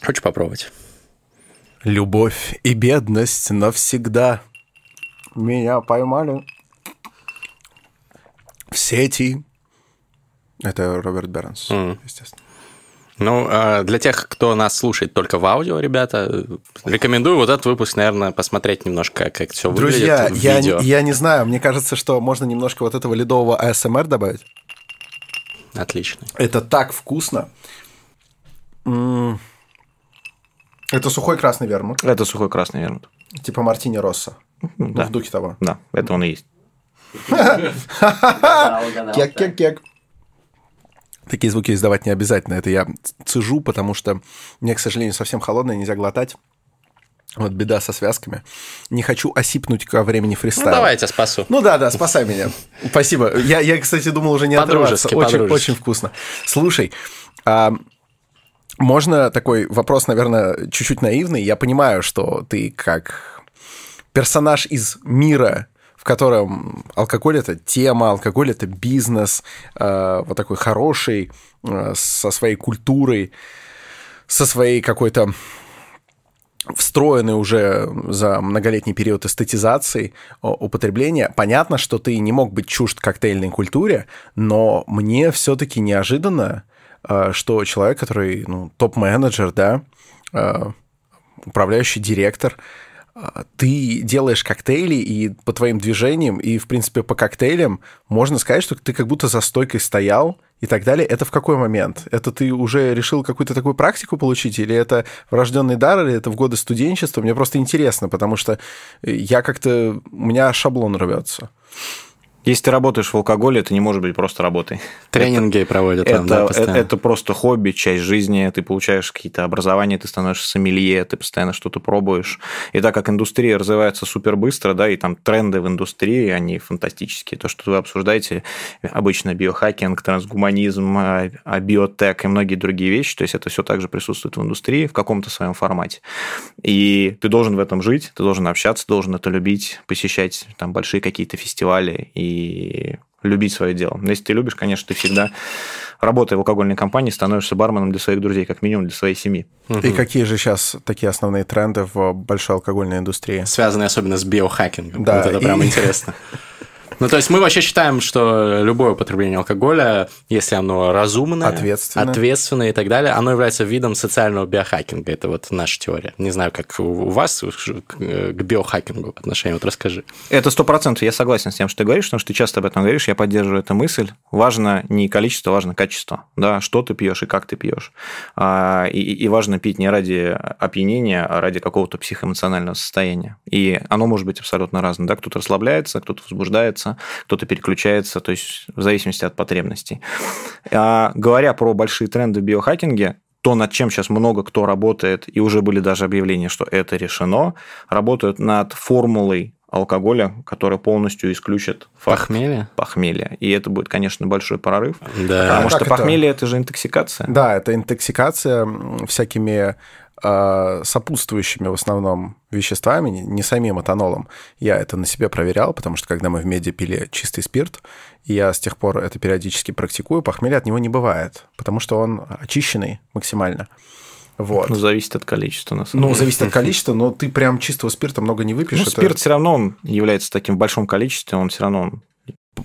Хочу попробовать. Любовь и бедность навсегда. Меня поймали. сети. Это Роберт Бернс, mm. естественно. Ну, а для тех, кто нас слушает только в аудио, ребята, рекомендую вот этот выпуск, наверное, посмотреть немножко, как все Друзья, выглядит в я, видео. я не знаю, мне кажется, что можно немножко вот этого ледового ASMR добавить. Отлично. Это так вкусно. Это сухой красный вермут. Это сухой красный вермут. Типа Мартини Росса. Ну, да. В духе того. Да, это он и есть. Кек-кек-кек. Такие звуки издавать не обязательно. Это я цежу, потому что мне, к сожалению, совсем холодное, нельзя глотать. Вот беда со связками. Не хочу осипнуть ко времени фристайла. Ну, давайте спасу. Ну да, да, спасай меня. Спасибо. Я, я кстати, думал уже не отрываться. Очень, очень вкусно. Слушай, а, можно такой вопрос, наверное, чуть-чуть наивный. Я понимаю, что ты как персонаж из мира в котором алкоголь это тема, алкоголь это бизнес, э, вот такой хороший, э, со своей культурой, со своей какой-то встроенной уже за многолетний период эстетизации употребления. Понятно, что ты не мог быть чужд коктейльной культуре, но мне все-таки неожиданно, э, что человек, который ну, топ-менеджер, да, управляющий директор, ты делаешь коктейли, и по твоим движениям, и, в принципе, по коктейлям можно сказать, что ты как будто за стойкой стоял и так далее. Это в какой момент? Это ты уже решил какую-то такую практику получить, или это врожденный дар, или это в годы студенчества? Мне просто интересно, потому что я как-то... У меня шаблон рвется. Если ты работаешь в алкоголе, это не может быть просто работой. Тренинги это, проводят это, да, постоянно. Это просто хобби, часть жизни, ты получаешь какие-то образования, ты становишься сомелье, ты постоянно что-то пробуешь. И так как индустрия развивается супер быстро, да, и там тренды в индустрии, они фантастические. То, что вы обсуждаете, обычно биохакинг, трансгуманизм, а, а биотек и многие другие вещи, то есть это все также присутствует в индустрии в каком-то своем формате. И ты должен в этом жить, ты должен общаться, должен это любить, посещать там большие какие-то фестивали и и любить свое дело. Но если ты любишь, конечно, ты всегда, работая в алкогольной компании, становишься барменом для своих друзей, как минимум для своей семьи. И какие же сейчас такие основные тренды в большой алкогольной индустрии? Связанные особенно с биохакингом. Да, вот это и... прям интересно. Ну, то есть мы вообще считаем, что любое употребление алкоголя, если оно разумное, ответственное, ответственное и так далее, оно является видом социального биохакинга. Это вот наша теория. Не знаю, как у вас к биохакингу отношение. Вот расскажи. Это сто процентов. Я согласен с тем, что ты говоришь, потому что ты часто об этом говоришь. Я поддерживаю эту мысль. Важно не количество, важно качество. Да, что ты пьешь и как ты пьешь. А, и, и важно пить не ради опьянения, а ради какого-то психоэмоционального состояния. И оно может быть абсолютно разным. Да, кто-то расслабляется, кто-то возбуждается, кто-то переключается, то есть в зависимости от потребностей. А, говоря про большие тренды в биохакинге, то, над чем сейчас много кто работает, и уже были даже объявления, что это решено, работают над формулой алкоголя, которая полностью исключит факт похмелье. похмелья. И это будет, конечно, большой прорыв. Да. Потому а что похмелье это? это же интоксикация. Да, это интоксикация всякими сопутствующими в основном веществами, не самим этанолом. Я это на себе проверял, потому что когда мы в меди пили чистый спирт, я с тех пор это периодически практикую, похмелья от него не бывает, потому что он очищенный максимально. Вот. Ну, зависит от количества, на самом Ну, зависит от количества, но ты прям чистого спирта много не выпьешь. Ну, это... спирт все равно он является таким в большом количестве, он все равно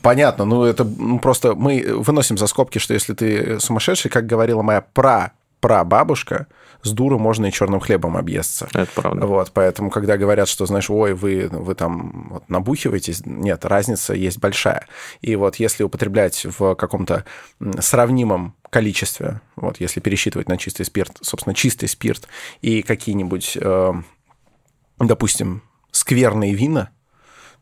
Понятно, ну это ну, просто мы выносим за скобки, что если ты сумасшедший, как говорила моя пра прабабушка, с дуру можно и черным хлебом объесться. Это правда. Вот, поэтому, когда говорят, что, знаешь, ой, вы, вы там вот, набухиваетесь, нет, разница есть большая. И вот если употреблять в каком-то сравнимом количестве, вот если пересчитывать на чистый спирт, собственно, чистый спирт и какие-нибудь, э, допустим, скверные вина,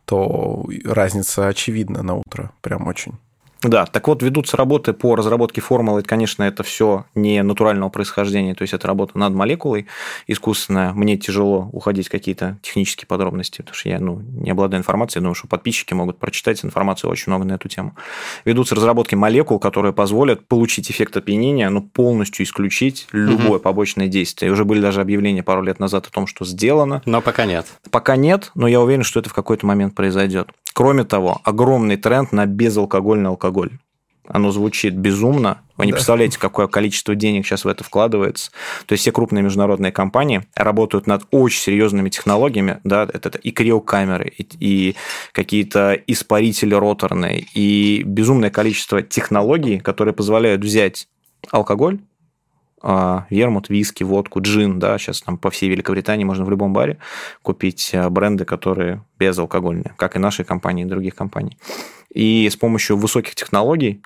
то разница очевидна на утро, прям очень. Да, так вот, ведутся работы по разработке формулы. Конечно, это все не натурального происхождения, то есть это работа над молекулой искусственная. Мне тяжело уходить в какие-то технические подробности, потому что я ну, не обладаю информацией. Я думаю, что подписчики могут прочитать информацию очень много на эту тему. Ведутся разработки молекул, которые позволят получить эффект опьянения, но полностью исключить любое угу. побочное действие. И уже были даже объявления пару лет назад о том, что сделано. Но пока нет. Пока нет, но я уверен, что это в какой-то момент произойдет. Кроме того, огромный тренд на безалкогольный алкоголь. оно звучит безумно. Вы не да. представляете, какое количество денег сейчас в это вкладывается. То есть все крупные международные компании работают над очень серьезными технологиями. Да, это, это и криокамеры, и, и какие-то испарители роторные, и безумное количество технологий, которые позволяют взять алкоголь, вермут, виски, водку, джин, да, сейчас там по всей Великобритании можно в любом баре купить а, бренды, которые безалкогольные, как и нашей компании, и других компаний. И с помощью высоких технологий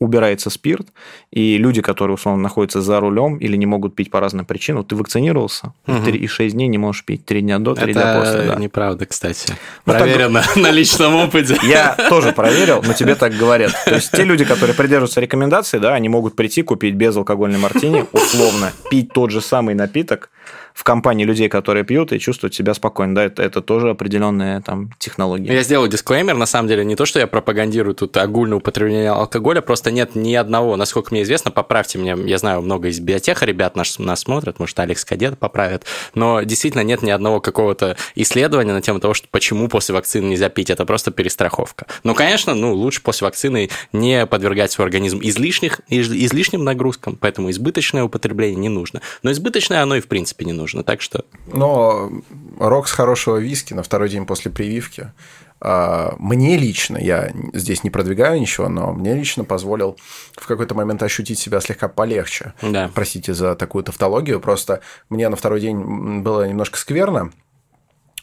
убирается спирт, и люди, которые, условно, находятся за рулем или не могут пить по разным причинам, ты вакцинировался, угу. и 6 дней не можешь пить, 3 дня до, 3 Это дня после. Это неправда, кстати. Ну, Проверено так... на личном опыте. Я тоже проверил, но тебе так говорят. То есть те люди, которые придерживаются рекомендаций, да, они могут прийти, купить безалкогольный мартини, условно, пить тот же самый напиток, в компании людей, которые пьют и чувствуют себя спокойно. Да, это, это тоже определенная там технология. Я сделаю дисклеймер, на самом деле, не то, что я пропагандирую тут огульное употребление алкоголя, просто нет ни одного, насколько мне известно, поправьте меня, я знаю, много из биотеха ребят нас, нас смотрят, может, Алекс Кадет поправит, но действительно нет ни одного какого-то исследования на тему того, что почему после вакцины нельзя пить, это просто перестраховка. Но, конечно, ну, лучше после вакцины не подвергать свой организм излишних, излишним нагрузкам, поэтому избыточное употребление не нужно. Но избыточное оно и в принципе не нужно нужно, так что... Но рок с хорошего виски на второй день после прививки а, мне лично, я здесь не продвигаю ничего, но мне лично позволил в какой-то момент ощутить себя слегка полегче. Да. Простите за такую тавтологию, просто мне на второй день было немножко скверно,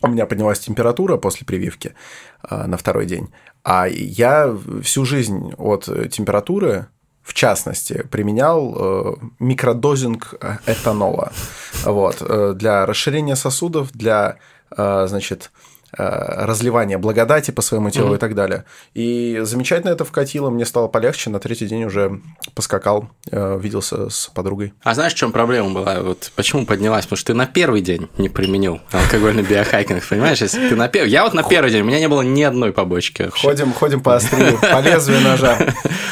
у меня поднялась температура после прививки а, на второй день, а я всю жизнь от температуры в частности, применял э, микродозинг этанола. Вот, э, для расширения сосудов, для, э, значит, Э, разливания благодати по своему телу mm-hmm. и так далее. И замечательно это вкатило, мне стало полегче, на третий день уже поскакал, э, виделся с подругой. А знаешь, в чем проблема была? Вот почему поднялась? Потому что ты на первый день не применил алкогольный биохайкинг, понимаешь? Если ты на первый... Я вот на первый день, у меня не было ни одной побочки. Ходим, ходим по острию, по лезвию ножа.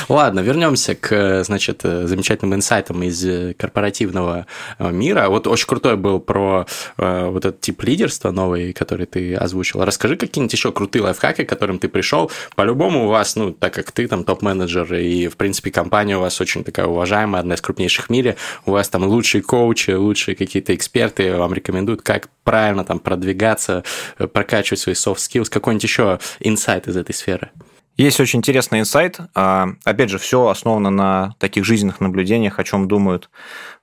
Ладно, вернемся к, значит, замечательным инсайтам из корпоративного мира. Вот очень крутой был про э, вот этот тип лидерства новый, который ты озвучил озвучил. Расскажи какие-нибудь еще крутые лайфхаки, к которым ты пришел. По-любому у вас, ну, так как ты там топ-менеджер, и, в принципе, компания у вас очень такая уважаемая, одна из крупнейших в мире, у вас там лучшие коучи, лучшие какие-то эксперты вам рекомендуют, как правильно там продвигаться, прокачивать свои soft skills, какой-нибудь еще инсайт из этой сферы. Есть очень интересный инсайт. А, опять же, все основано на таких жизненных наблюдениях, о чем думают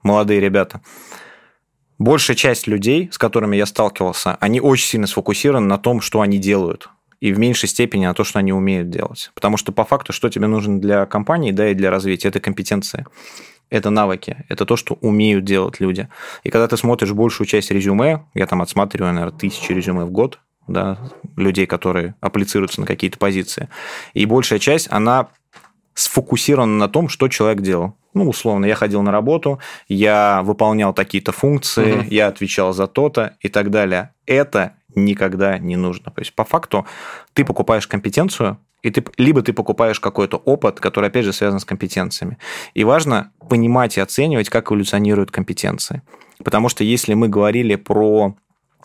молодые ребята большая часть людей, с которыми я сталкивался, они очень сильно сфокусированы на том, что они делают и в меньшей степени на то, что они умеют делать. Потому что по факту, что тебе нужно для компании, да, и для развития, это компетенции, это навыки, это то, что умеют делать люди. И когда ты смотришь большую часть резюме, я там отсматриваю, наверное, тысячи резюме в год, да, людей, которые аплицируются на какие-то позиции, и большая часть, она сфокусирована на том, что человек делал. Ну, условно, я ходил на работу, я выполнял такие-то функции, угу. я отвечал за то-то и так далее. Это никогда не нужно. То есть, по факту, ты покупаешь компетенцию, и ты, либо ты покупаешь какой-то опыт, который, опять же, связан с компетенциями. И важно понимать и оценивать, как эволюционируют компетенции. Потому что если мы говорили про,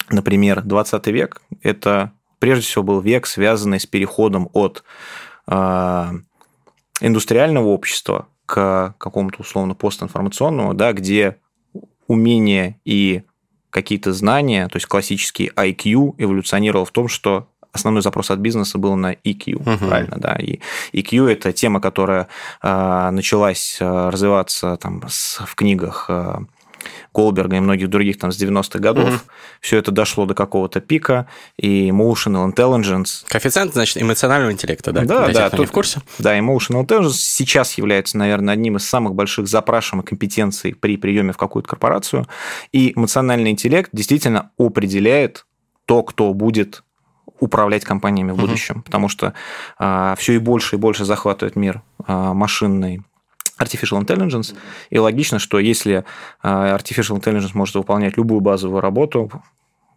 например, 20 век, это прежде всего был век, связанный с переходом от э, индустриального общества к какому-то условно постинформационному, да, где умения и какие-то знания, то есть классический IQ эволюционировал в том, что основной запрос от бизнеса был на EQ, угу. правильно, да, и EQ это тема, которая э, началась э, развиваться там с, в книгах э, Голберга и многих других там с 90-х годов. Угу. Все это дошло до какого-то пика, и emotional intelligence. Коэффициент, значит, эмоционального интеллекта, да? Да, Для да. Тех, тут, в курсе. Да, emotional intelligence сейчас является, наверное, одним из самых больших запрашиваемых компетенций при приеме в какую-то корпорацию. И эмоциональный интеллект действительно определяет то, кто будет управлять компаниями в будущем, угу. потому что а, все и больше и больше захватывает мир а, машинный Artificial Intelligence. И логично, что если а, Artificial Intelligence может выполнять любую базовую работу,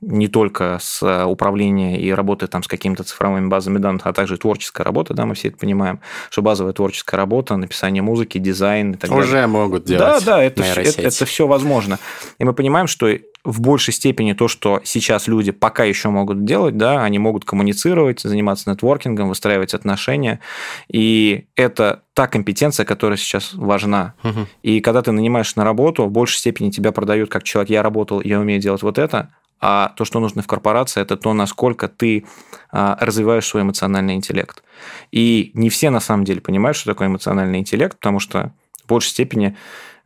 не только с э, управления и работы там с какими-то цифровыми базами данных, а также творческая работа, да, мы все это понимаем, что базовая творческая работа, написание музыки, дизайн и так Уже далее. могут делать. Да, да, это, это, это все возможно. И мы понимаем, что в большей степени то, что сейчас люди пока еще могут делать, да, они могут коммуницировать, заниматься нетворкингом, выстраивать отношения, и это та компетенция, которая сейчас важна. Угу. И когда ты нанимаешь на работу, в большей степени тебя продают как человек, я работал, я умею делать вот это, а то, что нужно в корпорации, это то, насколько ты а, развиваешь свой эмоциональный интеллект. И не все на самом деле понимают, что такое эмоциональный интеллект, потому что в большей степени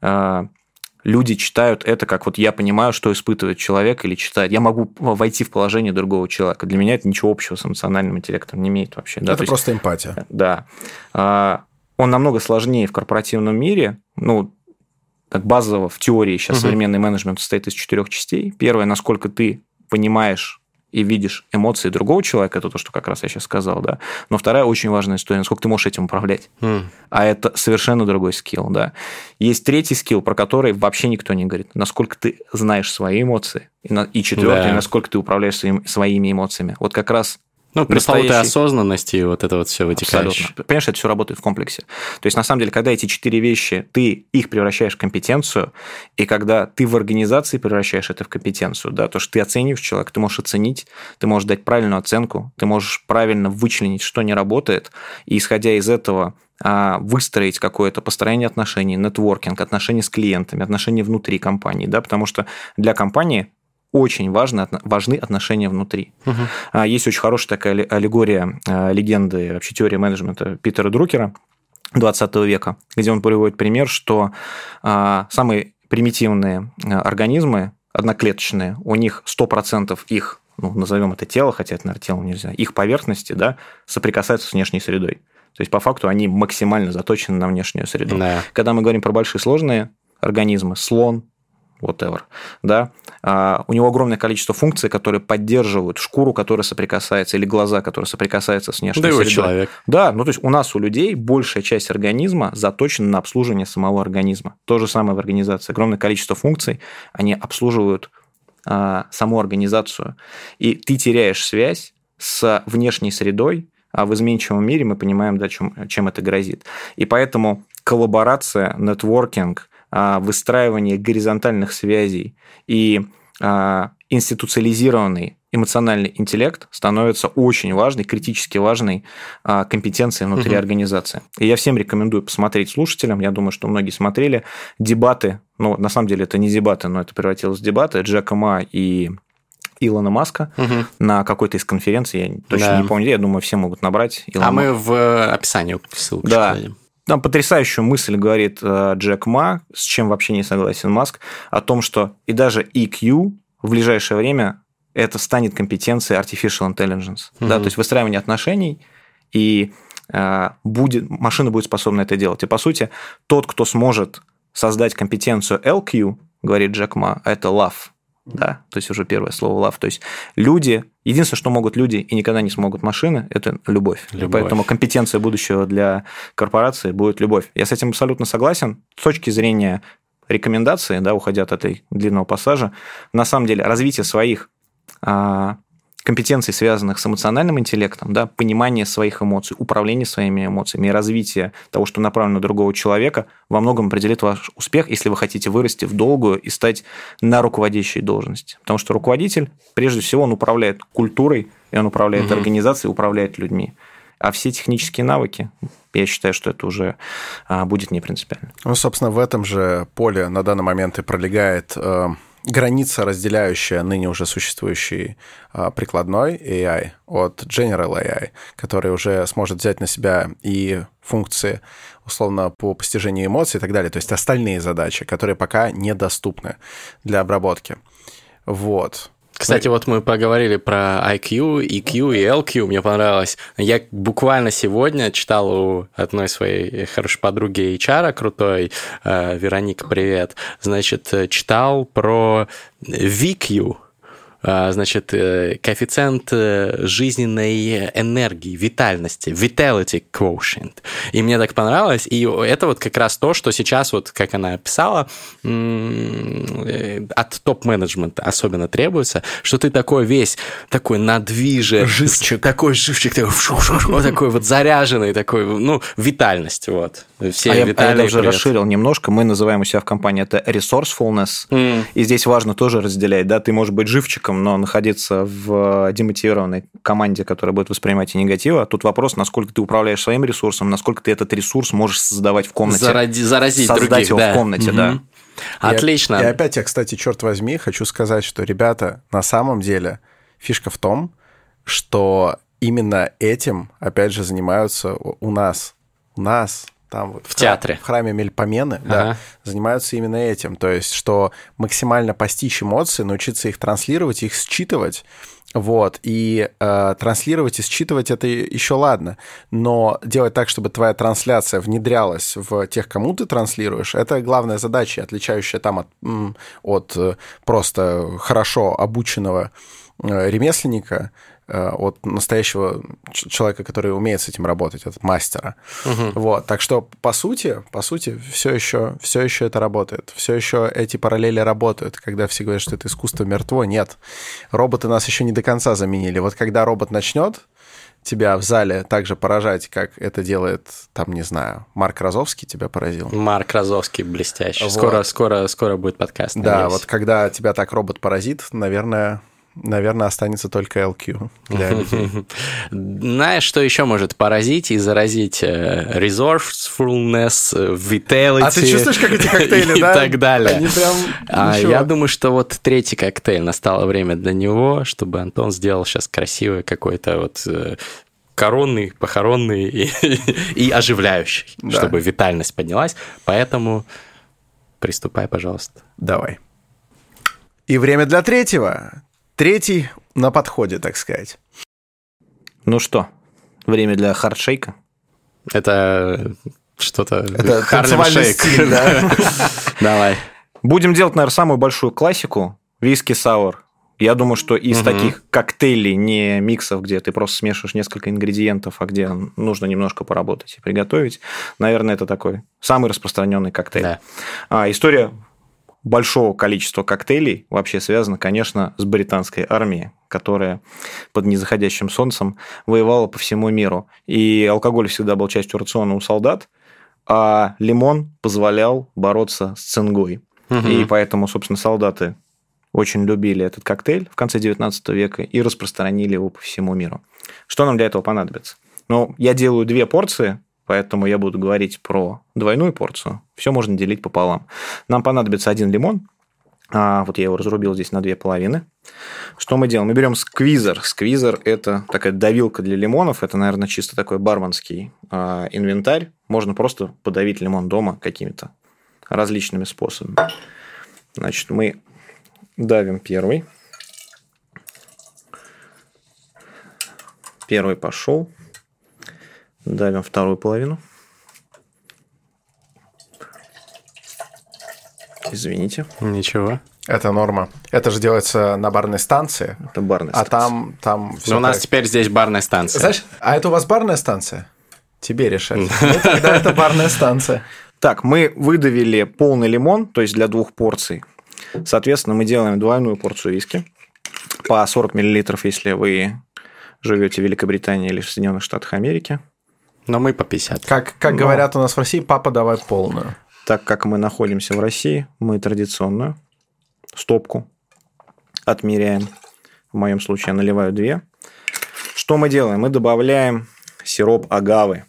а, люди читают это, как вот я понимаю, что испытывает человек или читает. Я могу войти в положение другого человека. Для меня это ничего общего с эмоциональным интеллектом не имеет вообще. Да? Это просто есть, эмпатия. Да. А, он намного сложнее в корпоративном мире. Ну, так базово в теории сейчас угу. современный менеджмент состоит из четырех частей. Первое, насколько ты понимаешь и видишь эмоции другого человека, это то, что как раз я сейчас сказал, да. Но вторая очень важная история, насколько ты можешь этим управлять. Mm. А это совершенно другой скилл, да. Есть третий скилл, про который вообще никто не говорит. Насколько ты знаешь свои эмоции. И, и четвертый, да. насколько ты управляешь своим, своими эмоциями. Вот как раз ну, пресловутая настоящий... осознанность и вот это вот все вытекающее. Абсолютно. Понимаешь, это все работает в комплексе. То есть, на самом деле, когда эти четыре вещи, ты их превращаешь в компетенцию, и когда ты в организации превращаешь это в компетенцию, да, то, что ты оцениваешь человека, ты можешь оценить, ты можешь дать правильную оценку, ты можешь правильно вычленить, что не работает, и исходя из этого а, выстроить какое-то построение отношений, нетворкинг, отношения с клиентами, отношения внутри компании, да, потому что для компании очень важны, важны отношения внутри. Угу. Есть очень хорошая такая аллегория а, легенды, вообще теории менеджмента Питера Друкера 20 века, где он приводит пример, что а, самые примитивные организмы, одноклеточные, у них 100% их, ну, назовем это тело, хотя это, наверное, телом нельзя, их поверхности, да, соприкасаются с внешней средой. То есть, по факту, они максимально заточены на внешнюю среду. Да. Когда мы говорим про большие сложные организмы, слон, whatever, да, а, у него огромное количество функций, которые поддерживают шкуру, которая соприкасается, или глаза, которые соприкасаются с внешней да средой. человек. Да, ну то есть у нас, у людей, большая часть организма заточена на обслуживание самого организма. То же самое в организации. Огромное количество функций, они обслуживают а, саму организацию. И ты теряешь связь с внешней средой, а в изменчивом мире мы понимаем, да, чем, чем это грозит. И поэтому коллаборация, нетворкинг, выстраивание горизонтальных связей и а, институциализированный эмоциональный интеллект становится очень важной, критически важной а, компетенцией внутри угу. организации. И я всем рекомендую посмотреть слушателям, я думаю, что многие смотрели, дебаты, ну, на самом деле это не дебаты, но это превратилось в дебаты Джека Ма и Илона Маска угу. на какой-то из конференций, я точно да. не помню, я думаю, все могут набрать. Илона а мы в описании ссылку да. Дадим. Там потрясающую мысль говорит э, Джек Ма, с чем вообще не согласен Маск, о том, что и даже EQ в ближайшее время это станет компетенцией artificial intelligence. Mm-hmm. Да, то есть выстраивание отношений, и э, будет, машина будет способна это делать. И по сути, тот, кто сможет создать компетенцию LQ, говорит Джек Ма, это love да, то есть уже первое слово love. То есть люди, единственное, что могут люди и никогда не смогут машины, это любовь. любовь. Поэтому компетенция будущего для корпорации будет любовь. Я с этим абсолютно согласен. С точки зрения рекомендации, да, уходя от этой длинного пассажа, на самом деле развитие своих а, компетенций, связанных с эмоциональным интеллектом, да, понимание своих эмоций, управление своими эмоциями и развитие того, что направлено на другого человека, во многом определит ваш успех, если вы хотите вырасти в долгую и стать на руководящей должности. Потому что руководитель, прежде всего, он управляет культурой, и он управляет угу. организацией, управляет людьми. А все технические навыки, я считаю, что это уже а, будет не принципиально. Ну, собственно, в этом же поле на данный момент и пролегает э, граница, разделяющая ныне уже существующий а, прикладной AI от General AI, который уже сможет взять на себя и функции, условно, по постижению эмоций и так далее, то есть остальные задачи, которые пока недоступны для обработки. Вот. Кстати, вот мы поговорили про IQ, EQ и LQ, мне понравилось. Я буквально сегодня читал у одной своей хорошей подруги HR, крутой, э, Вероника, привет, значит, читал про VQ, значит, э, коэффициент э, жизненной энергии, витальности, vitality quotient. И мне так понравилось, и это вот как раз то, что сейчас, вот как она описала, э, от топ-менеджмента особенно требуется, что ты такой весь, такой надвиже. Живчик. Такой живчик, такой, вот такой вот заряженный, такой, ну, витальность, вот. Все а я, а я даже привет. расширил немножко. Мы называем у себя в компании это resourcefulness. Mm. И здесь важно тоже разделять, да, ты можешь быть живчиком, но находиться в демотивированной команде, которая будет воспринимать и негатива. А тут вопрос, насколько ты управляешь своим ресурсом, насколько ты этот ресурс можешь создавать в комнате. Заради, заразить создать других, его да. в комнате, mm-hmm. да. Отлично. И, и опять я, кстати, черт возьми, хочу сказать, что, ребята, на самом деле фишка в том, что именно этим, опять же, занимаются у нас. У нас там вот в, в театре. В храме Мельпомены, ага. да, занимаются именно этим. То есть, что максимально постичь эмоции, научиться их транслировать, их считывать, вот, и э, транслировать и считывать это еще ладно, но делать так, чтобы твоя трансляция внедрялась в тех, кому ты транслируешь, это главная задача, отличающая там от, от э, просто хорошо обученного э, ремесленника, от настоящего человека, который умеет с этим работать, от мастера. Угу. Вот, так что по сути, по сути, все еще, все еще это работает, все еще эти параллели работают. Когда все говорят, что это искусство мертво, нет, роботы нас еще не до конца заменили. Вот когда робот начнет тебя в зале так же поражать, как это делает, там, не знаю, Марк Розовский тебя поразил. Марк Розовский блестящий. Вот. Скоро, скоро, скоро будет подкаст. Да, надеюсь. вот когда тебя так робот поразит, наверное, наверное, останется только LQ для людей. Знаешь, что еще может поразить и заразить э, resourcefulness, vitality? А ты чувствуешь, как эти коктейли, и да? И так далее. Они прям а, я думаю, что вот третий коктейль, настало время для него, чтобы Антон сделал сейчас красивый какой-то вот э, коронный, похоронный и, и оживляющий, да. чтобы витальность поднялась. Поэтому приступай, пожалуйста. Давай. И время для третьего. Третий на подходе, так сказать. Ну что, время для хардшейка? Это что-то... Это Шейк. Стиль, да? Давай. Будем делать, наверное, самую большую классику. Виски саур. Я думаю, что из угу. таких коктейлей, не миксов, где ты просто смешиваешь несколько ингредиентов, а где нужно немножко поработать и приготовить, наверное, это такой самый распространенный коктейль. Да. А, история большого количества коктейлей вообще связано, конечно, с британской армией, которая под незаходящим солнцем воевала по всему миру. И алкоголь всегда был частью рациона у солдат, а лимон позволял бороться с цингой. Угу. И поэтому, собственно, солдаты очень любили этот коктейль в конце 19 века и распространили его по всему миру. Что нам для этого понадобится? Ну, я делаю две порции поэтому я буду говорить про двойную порцию. Все можно делить пополам. Нам понадобится один лимон, а, вот я его разрубил здесь на две половины. Что мы делаем? Мы берем сквизер. Сквизер – это такая давилка для лимонов. Это, наверное, чисто такой барменский а, инвентарь. Можно просто подавить лимон дома какими-то различными способами. Значит, мы давим первый. Первый пошел. Давим вторую половину. Извините. Ничего. Это норма. Это же делается на барной станции. Это барная станция. А там, там все. Но у нас теперь здесь барная станция. Знаешь, а это у вас барная станция? Тебе решать. Ну, тогда это барная станция. Так, мы выдавили полный лимон, то есть для двух порций. Соответственно, мы делаем двойную порцию виски по 40 миллилитров, если вы живете в Великобритании или в Соединенных Штатах Америки. Но мы по 50. Как, как Но... говорят у нас в России, папа, давай полную. Так как мы находимся в России, мы традиционную стопку отмеряем. В моем случае я наливаю две. Что мы делаем? Мы добавляем сироп агавы.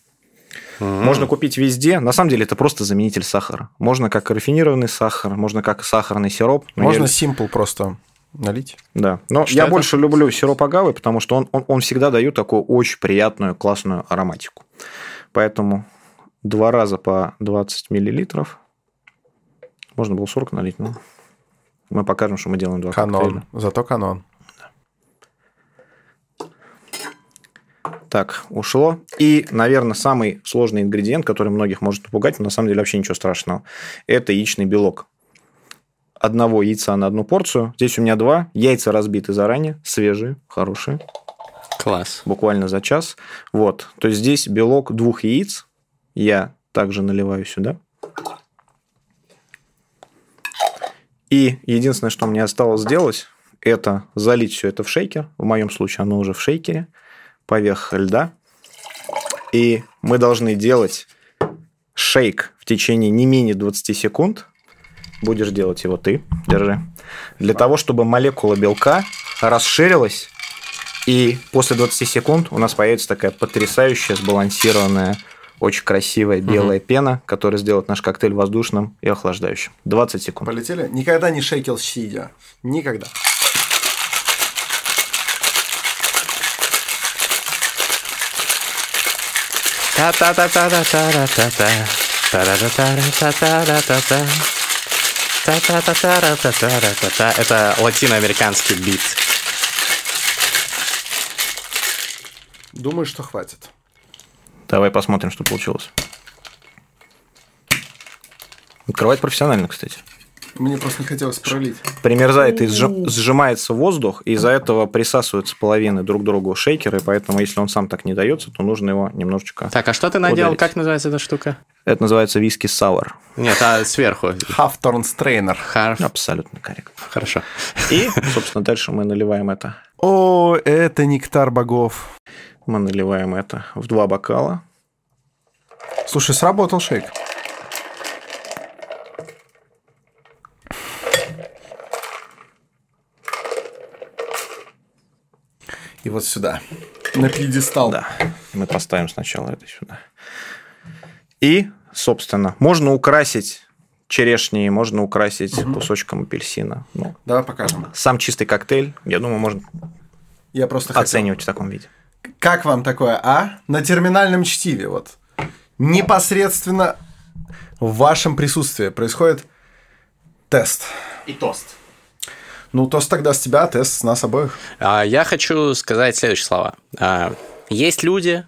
Mm-hmm. Можно купить везде. На самом деле это просто заменитель сахара. Можно как рафинированный сахар, можно как сахарный сироп. Можно я... simple просто налить. Да. Но что я это? больше люблю сироп агавы, потому что он, он, он всегда дает такую очень приятную, классную ароматику. Поэтому два раза по 20 миллилитров. Можно было 40 налить, но мы покажем, что мы делаем два Канон. Коктейля. Зато канон. Так, ушло. И, наверное, самый сложный ингредиент, который многих может напугать, но на самом деле вообще ничего страшного, это яичный белок одного яйца на одну порцию. Здесь у меня два. Яйца разбиты заранее, свежие, хорошие. Класс. Буквально за час. Вот. То есть здесь белок двух яиц. Я также наливаю сюда. И единственное, что мне осталось сделать, это залить все это в шейкер. В моем случае оно уже в шейкере, поверх льда. И мы должны делать шейк в течение не менее 20 секунд. Будешь делать его ты, держи. Для того, чтобы молекула белка расширилась, и после 20 секунд у нас появится такая потрясающая, сбалансированная, очень красивая белая угу. пена, которая сделает наш коктейль воздушным и охлаждающим. 20 секунд. Полетели? Никогда не шейкил сидя. Никогда. Та-та-та-та-та-та-та-та. Та-та-та-та-та-та-та-та. Та-та-та-та-та-та-та-та. Это латиноамериканский бит. Думаю, что хватит. Давай посмотрим, что получилось. Открывать профессионально, кстати. Мне просто не хотелось пролить. Примерзает и сжимается воздух, и из-за этого присасываются половины друг к другу шейкеры, поэтому если он сам так не дается, то нужно его немножечко Так, а что ты наделал? Ударить. Как называется эта штука? Это называется виски сауэр. Нет, а сверху? Хафторн Стрейнер. Абсолютно корректно. Хорошо. И, собственно, дальше мы наливаем это. О, это нектар богов. Мы наливаем это в два бокала. Слушай, сработал шейк. И вот сюда. На пьедестал. Да. Мы поставим сначала это сюда. И, собственно, можно украсить черешней, можно украсить угу. кусочком апельсина. Ну, Давай покажем. Сам чистый коктейль, я думаю, можно я просто оценивать хотел... в таком виде. Как вам такое, а? На терминальном чтиве вот. Непосредственно в вашем присутствии происходит тест. И тост. Ну, тост тогда с тебя, тест с нас обоих. А, я хочу сказать следующие слова. А, есть люди,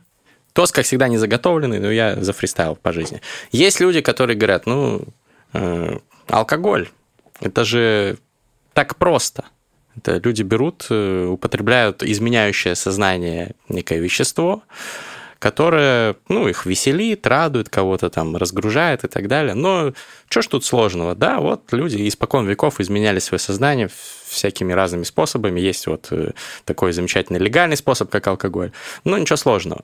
тост, как всегда, не заготовленный, но я зафристайл по жизни. Есть люди, которые говорят, ну, э, алкоголь, это же так просто. Это люди берут, э, употребляют изменяющее сознание некое вещество, которая, ну, их веселит, радует, кого-то там разгружает и так далее. Но что ж тут сложного? Да, вот люди испокон веков изменяли свое сознание всякими разными способами. Есть вот э, такой замечательный легальный способ, как алкоголь. Но ничего сложного.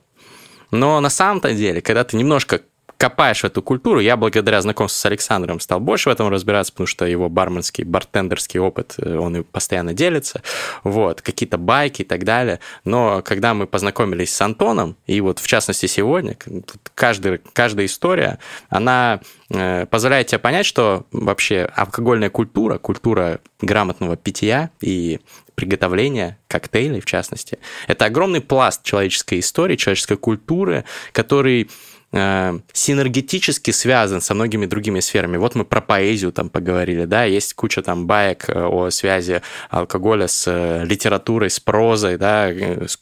Но на самом-то деле, когда ты немножко копаешь в эту культуру, я благодаря знакомству с Александром стал больше в этом разбираться, потому что его барменский, бартендерский опыт, э, он постоянно делится, вот, какие-то байки и так далее. Но когда мы познакомились с Антоном, и вот в частности сегодня, каждый, каждая история, она э, позволяет тебе понять, что вообще алкогольная культура, культура грамотного питья и приготовления коктейлей, в частности, это огромный пласт человеческой истории, человеческой культуры, который Э, синергетически связан со многими другими сферами. Вот мы про поэзию там поговорили, да, есть куча там баек э, о связи алкоголя с э, литературой, с прозой, да, с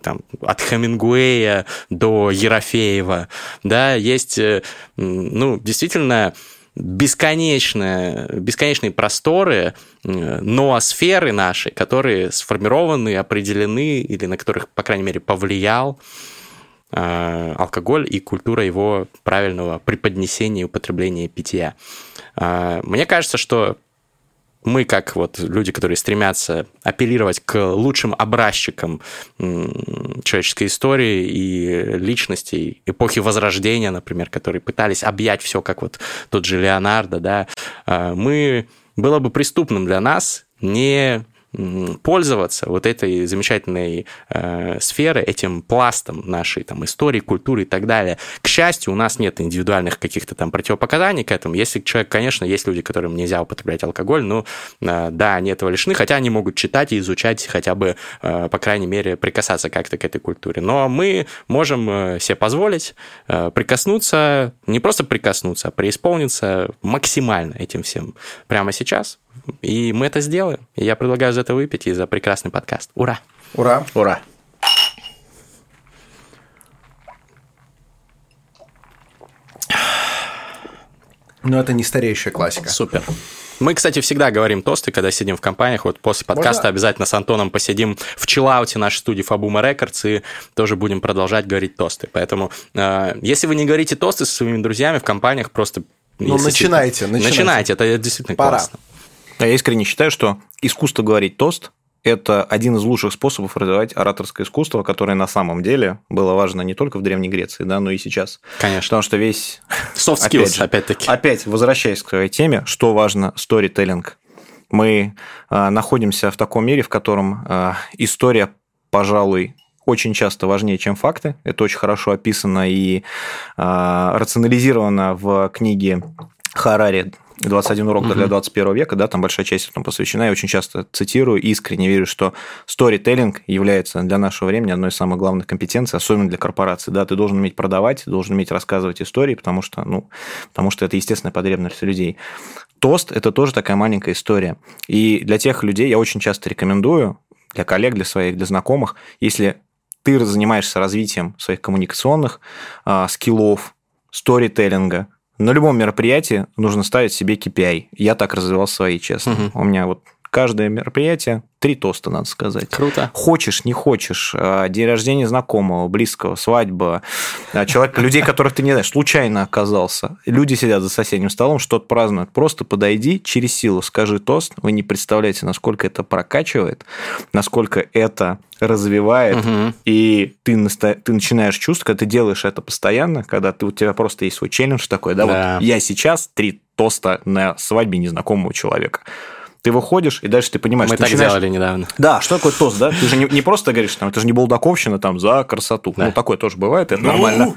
там, от Хемингуэя до Ерофеева, да, есть, ну, действительно, бесконечные, бесконечные просторы, ноосферы наши, которые сформированы, определены или на которых, по крайней мере, повлиял алкоголь и культура его правильного преподнесения и употребления питья. Э, мне кажется, что мы, как вот люди, которые стремятся апеллировать к лучшим образчикам человеческой истории и личностей эпохи Возрождения, например, которые пытались объять все, как вот тот же Леонардо, да, э, мы было бы преступным для нас не пользоваться вот этой замечательной э, сферой, этим пластом нашей там, истории, культуры и так далее. К счастью, у нас нет индивидуальных каких-то там противопоказаний к этому. Если человек, конечно, есть люди, которым нельзя употреблять алкоголь, но э, да, они этого лишены, хотя они могут читать и изучать, хотя бы, э, по крайней мере, прикасаться как-то к этой культуре. Но мы можем э, себе позволить э, прикоснуться, не просто прикоснуться, а преисполниться максимально этим всем прямо сейчас. И мы это сделаем. И я предлагаю за это выпить и за прекрасный подкаст. Ура! Ура! Ура! Ну, это не стареющая классика. Супер. Мы, кстати, всегда говорим тосты, когда сидим в компаниях. Вот после подкаста Можно... обязательно с Антоном посидим в чиллауте нашей студии Фабума Рекордс и тоже будем продолжать говорить тосты. Поэтому, э, если вы не говорите тосты со своими друзьями в компаниях, просто... Ну, начинайте, начинайте. Начинайте, это действительно Пора. классно. А я искренне считаю, что искусство говорить тост это один из лучших способов развивать ораторское искусство, которое на самом деле было важно не только в Древней Греции, да, но и сейчас. Конечно. Потому что весь... Soft skills, опять же, опять-таки. Опять, возвращаясь к своей теме, что важно сторителлинг. Мы э, находимся в таком мире, в котором э, история, пожалуй, очень часто важнее, чем факты. Это очень хорошо описано и э, рационализировано в книге Харари 21 урок угу. для 21 века, да, там большая часть этому посвящена. Я очень часто цитирую, искренне верю, что сторителлинг является для нашего времени одной из самых главных компетенций, особенно для корпораций. Да, ты должен уметь продавать, должен уметь рассказывать истории, потому что, ну, потому что это естественная потребность людей. Тост – это тоже такая маленькая история. И для тех людей я очень часто рекомендую, для коллег, для своих, для знакомых, если ты занимаешься развитием своих коммуникационных э, скиллов, сторителлинга, на любом мероприятии нужно ставить себе KPI. Я так развивал свои, честно. Угу. У меня вот каждое мероприятие Три тоста, надо сказать. Круто. Хочешь, не хочешь, а, день рождения знакомого, близкого, свадьба, а, человек, людей, которых ты не знаешь, случайно оказался. Люди сидят за соседним столом, что-то празднуют. Просто подойди, через силу скажи тост. Вы не представляете, насколько это прокачивает, насколько это развивает, угу. и ты, ты начинаешь чувствовать, когда ты делаешь это постоянно, когда ты, у тебя просто есть свой челлендж такой, да, да. вот я сейчас три тоста на свадьбе незнакомого человека ты выходишь, и дальше ты понимаешь... Мы так начинаешь... делали недавно. Да, что такое тост, да? Ты же не, не просто говоришь, там, это же не булдаковщина там за красоту. Да. Ну, такое тоже бывает, это ну, нормально.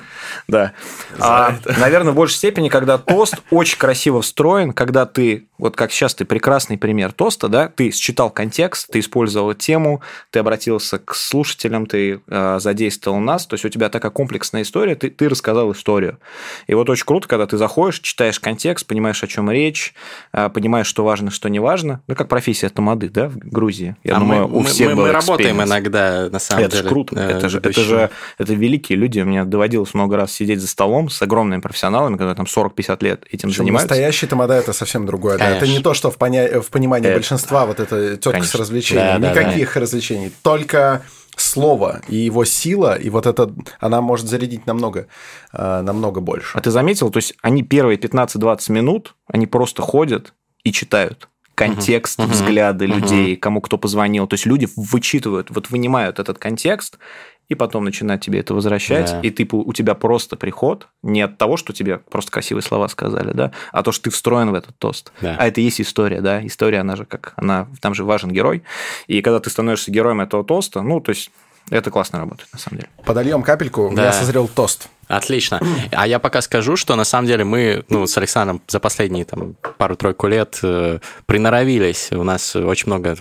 Да. А, наверное, в большей степени, когда тост очень красиво встроен, когда ты, вот как сейчас ты прекрасный пример тоста, да, ты считал контекст, ты использовал тему, ты обратился к слушателям, ты э, задействовал нас, то есть у тебя такая комплексная история, ты, ты рассказал историю. И вот очень круто, когда ты заходишь, читаешь контекст, понимаешь, о чем речь, э, понимаешь, что важно, что не важно, важно. Ну, как профессия тамады, да, в Грузии. Я а думаю, мы, у всех мы, мы работаем иногда, на самом это деле. Это же круто. Это же, это же это великие люди. Мне доводилось много раз сидеть за столом с огромными профессионалами, когда там 40-50 лет этим Причем занимаются. Настоящий тамада – это совсем другое. Да? Это не то, что в, поня... в понимании это... большинства вот это тетка Конечно. с развлечениями. Да, Никаких да, да. развлечений. Только слово и его сила, и вот это, она может зарядить намного, э, намного больше. А ты заметил, то есть они первые 15-20 минут, они просто ходят и читают контекст, uh-huh. взгляды uh-huh. людей, кому кто позвонил. То есть люди вычитывают, вот вынимают этот контекст, и потом начинают тебе это возвращать, да. и ты, у тебя просто приход не от того, что тебе просто красивые слова сказали, да, а то, что ты встроен в этот тост. Да. А это и есть история, да, история, она же как, она, там же важен герой, и когда ты становишься героем этого тоста, ну, то есть это классно работает, на самом деле. Подольем капельку, да. я созрел тост. Отлично. А я пока скажу, что на самом деле мы ну, с Александром за последние там, пару-тройку лет э, приноровились. У нас очень много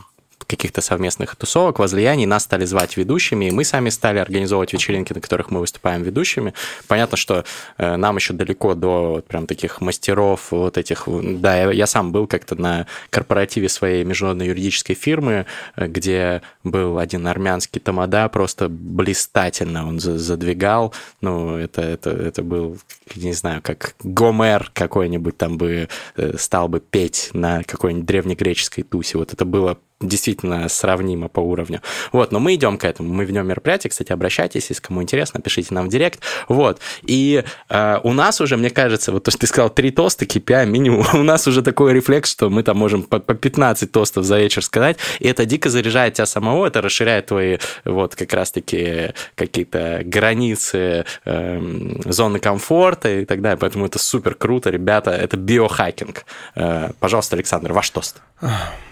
каких-то совместных тусовок, возлияний, нас стали звать ведущими, и мы сами стали организовывать вечеринки, на которых мы выступаем ведущими. Понятно, что э, нам еще далеко до прям таких мастеров, вот этих... Да, я, я сам был как-то на корпоративе своей международной юридической фирмы, э, где был один армянский тамада, просто блистательно он задвигал. Ну, это, это, это был, не знаю, как Гомер какой-нибудь там бы э, стал бы петь на какой-нибудь древнегреческой тусе. Вот это было действительно сравнимо по уровню. Вот, но мы идем к этому. Мы ведем мероприятие, кстати, обращайтесь, если кому интересно, пишите нам в директ. Вот, и э, у нас уже, мне кажется, вот то, что ты сказал, три тоста, KPI минимум, у нас уже такой рефлекс, что мы там можем по, по 15 тостов за вечер сказать, и это дико заряжает тебя самого, это расширяет твои вот как раз-таки какие-то границы э, зоны комфорта и так далее, поэтому это супер круто, ребята, это биохакинг. Э, пожалуйста, Александр, ваш тост.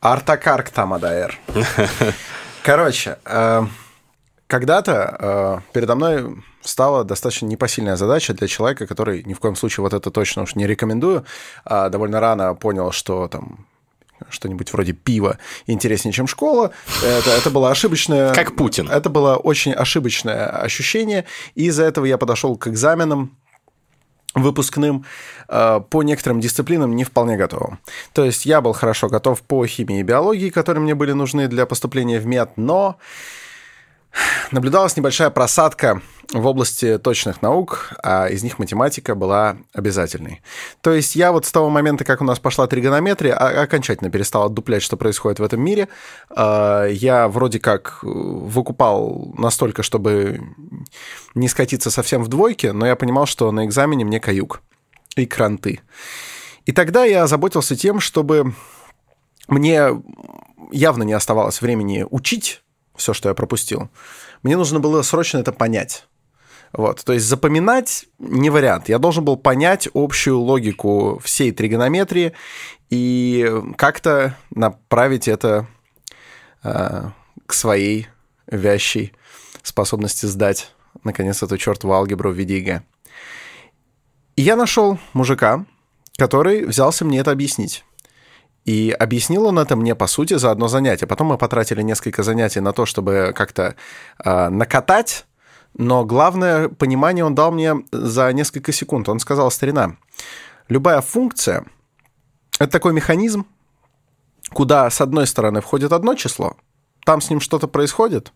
Артакарк Тамадаэр. Короче, э, когда-то э, передо мной стала достаточно непосильная задача для человека, который ни в коем случае вот это точно уж не рекомендую. А довольно рано понял, что там что-нибудь вроде пива интереснее, чем школа. Это, это было ошибочное... Как Путин. Это было очень ошибочное ощущение. И из-за этого я подошел к экзаменам выпускным э, по некоторым дисциплинам не вполне готовым. То есть я был хорошо готов по химии и биологии, которые мне были нужны для поступления в мед, но наблюдалась небольшая просадка в области точных наук, а из них математика была обязательной. То есть я вот с того момента, как у нас пошла тригонометрия, окончательно перестал отдуплять, что происходит в этом мире. А, я вроде как выкупал настолько, чтобы не скатиться совсем в двойке, но я понимал, что на экзамене мне каюк и кранты. И тогда я озаботился тем, чтобы мне явно не оставалось времени учить все, что я пропустил. Мне нужно было срочно это понять. Вот, то есть запоминать не вариант. Я должен был понять общую логику всей тригонометрии и как-то направить это э, к своей вящей способности сдать, наконец, эту чертову алгебру в виде ЕГЭ. И я нашел мужика, который взялся мне это объяснить. И объяснил он это мне, по сути, за одно занятие. Потом мы потратили несколько занятий на то, чтобы как-то э, накатать, но главное понимание он дал мне за несколько секунд. Он сказал, старина, любая функция — это такой механизм, куда с одной стороны входит одно число, там с ним что-то происходит,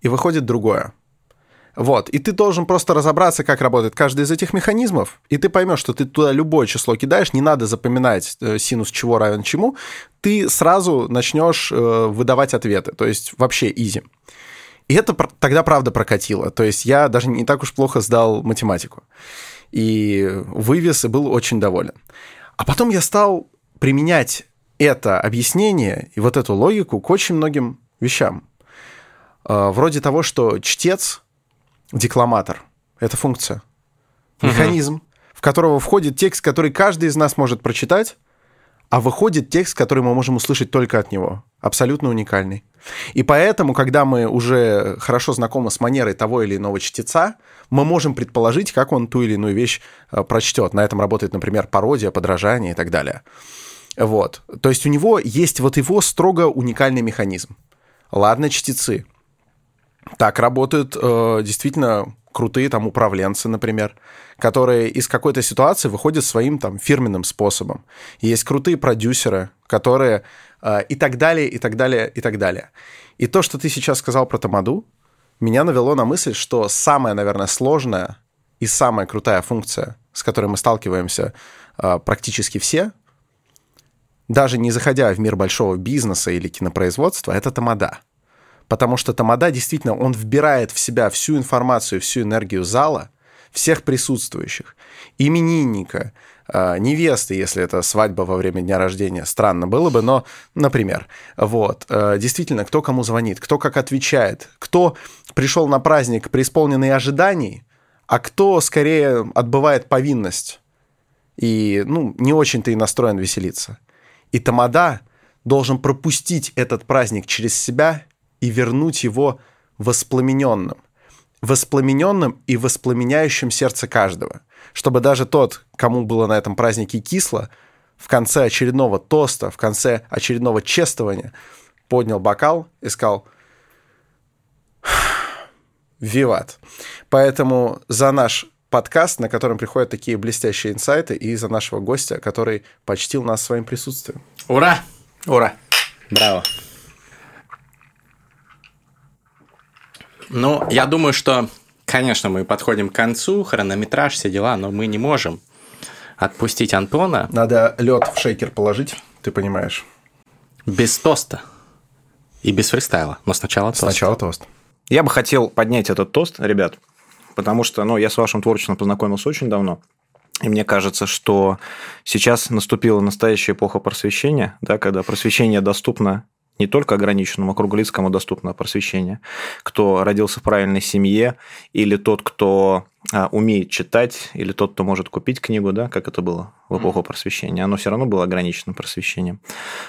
и выходит другое. Вот, и ты должен просто разобраться, как работает каждый из этих механизмов, и ты поймешь, что ты туда любое число кидаешь, не надо запоминать э, синус чего равен чему, ты сразу начнешь э, выдавать ответы, то есть вообще изи. И это тогда правда прокатило, то есть я даже не так уж плохо сдал математику, и вывес и был очень доволен. А потом я стал применять это объяснение и вот эту логику к очень многим вещам. Э, вроде того, что чтец декламатор. Это функция. Механизм, угу. в которого входит текст, который каждый из нас может прочитать, а выходит текст, который мы можем услышать только от него. Абсолютно уникальный. И поэтому, когда мы уже хорошо знакомы с манерой того или иного чтеца, мы можем предположить, как он ту или иную вещь э, прочтет. На этом работает, например, пародия, подражание и так далее. Вот. То есть у него есть вот его строго уникальный механизм. Ладно, чтецы. Так работают э, действительно крутые там управленцы, например, которые из какой-то ситуации выходят своим там фирменным способом. Есть крутые продюсеры, которые э, и так далее, и так далее, и так далее. И то, что ты сейчас сказал про Тамаду, меня навело на мысль, что самая, наверное, сложная и самая крутая функция, с которой мы сталкиваемся э, практически все, даже не заходя в мир большого бизнеса или кинопроизводства, это тамада потому что Тамада действительно, он вбирает в себя всю информацию, всю энергию зала, всех присутствующих, именинника, а, невесты, если это свадьба во время дня рождения, странно было бы, но, например, вот, а, действительно, кто кому звонит, кто как отвечает, кто пришел на праздник преисполненный ожиданий, а кто скорее отбывает повинность и, ну, не очень-то и настроен веселиться. И Тамада должен пропустить этот праздник через себя и вернуть его воспламененным. Воспламененным и воспламеняющим сердце каждого. Чтобы даже тот, кому было на этом празднике кисло, в конце очередного тоста, в конце очередного чествования поднял бокал и сказал «Виват». Поэтому за наш подкаст, на котором приходят такие блестящие инсайты, и за нашего гостя, который почтил нас своим присутствием. Ура! Ура! Браво! Ну, я думаю, что, конечно, мы подходим к концу, хронометраж, все дела, но мы не можем отпустить Антона. Надо лед в шейкер положить, ты понимаешь. Без тоста. И без фристайла. Но сначала тост. Сначала тост. Я бы хотел поднять этот тост, ребят, потому что ну, я с вашим творчеством познакомился очень давно. И мне кажется, что сейчас наступила настоящая эпоха просвещения, да, когда просвещение доступно не только ограниченному кругу лиц, кому доступно просвещение, кто родился в правильной семье, или тот, кто а, умеет читать, или тот, кто может купить книгу, да, как это было в эпоху просвещения, оно все равно было ограниченным просвещением.